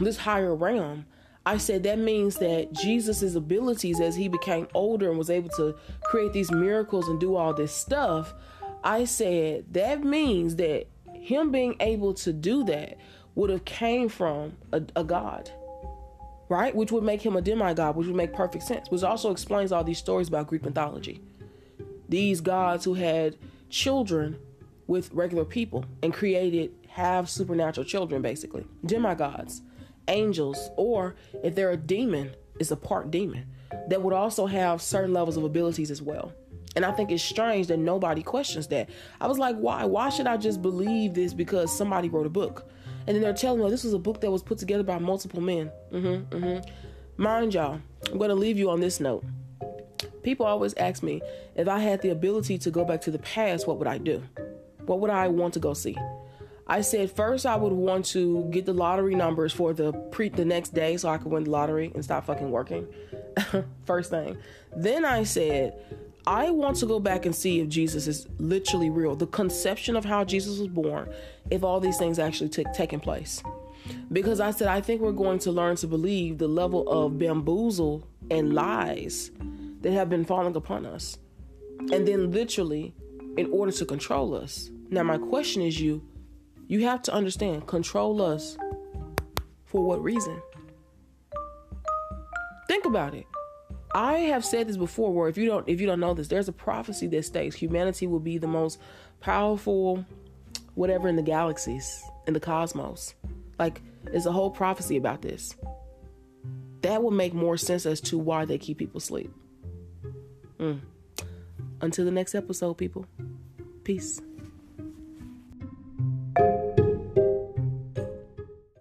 Speaker 1: this higher realm, I said that means that Jesus' abilities as he became older and was able to create these miracles and do all this stuff, I said that means that him being able to do that would have came from a, a God right? Which would make him a demigod, which would make perfect sense, which also explains all these stories about Greek mythology. These gods who had children with regular people and created half supernatural children, basically. Demigods, angels, or if they're a demon, it's a part demon that would also have certain levels of abilities as well. And I think it's strange that nobody questions that. I was like, why? Why should I just believe this because somebody wrote a book? And then they're telling me this was a book that was put together by multiple men. Mm-hmm, mm-hmm. Mind y'all, I'm going to leave you on this note. People always ask me if I had the ability to go back to the past, what would I do? What would I want to go see? I said first I would want to get the lottery numbers for the pre the next day so I could win the lottery and stop fucking working. [LAUGHS] first thing. Then I said I want to go back and see if Jesus is literally real. The conception of how Jesus was born, if all these things actually took taking place. Because I said, I think we're going to learn to believe the level of bamboozle and lies that have been falling upon us. And then literally, in order to control us. Now, my question is you, you have to understand, control us for what reason? Think about it. I have said this before where if you don't if you don't know this, there's a prophecy that states humanity will be the most powerful whatever in the galaxies, in the cosmos. Like there's a whole prophecy about this. That would make more sense as to why they keep people asleep. Mm. Until the next episode, people. Peace.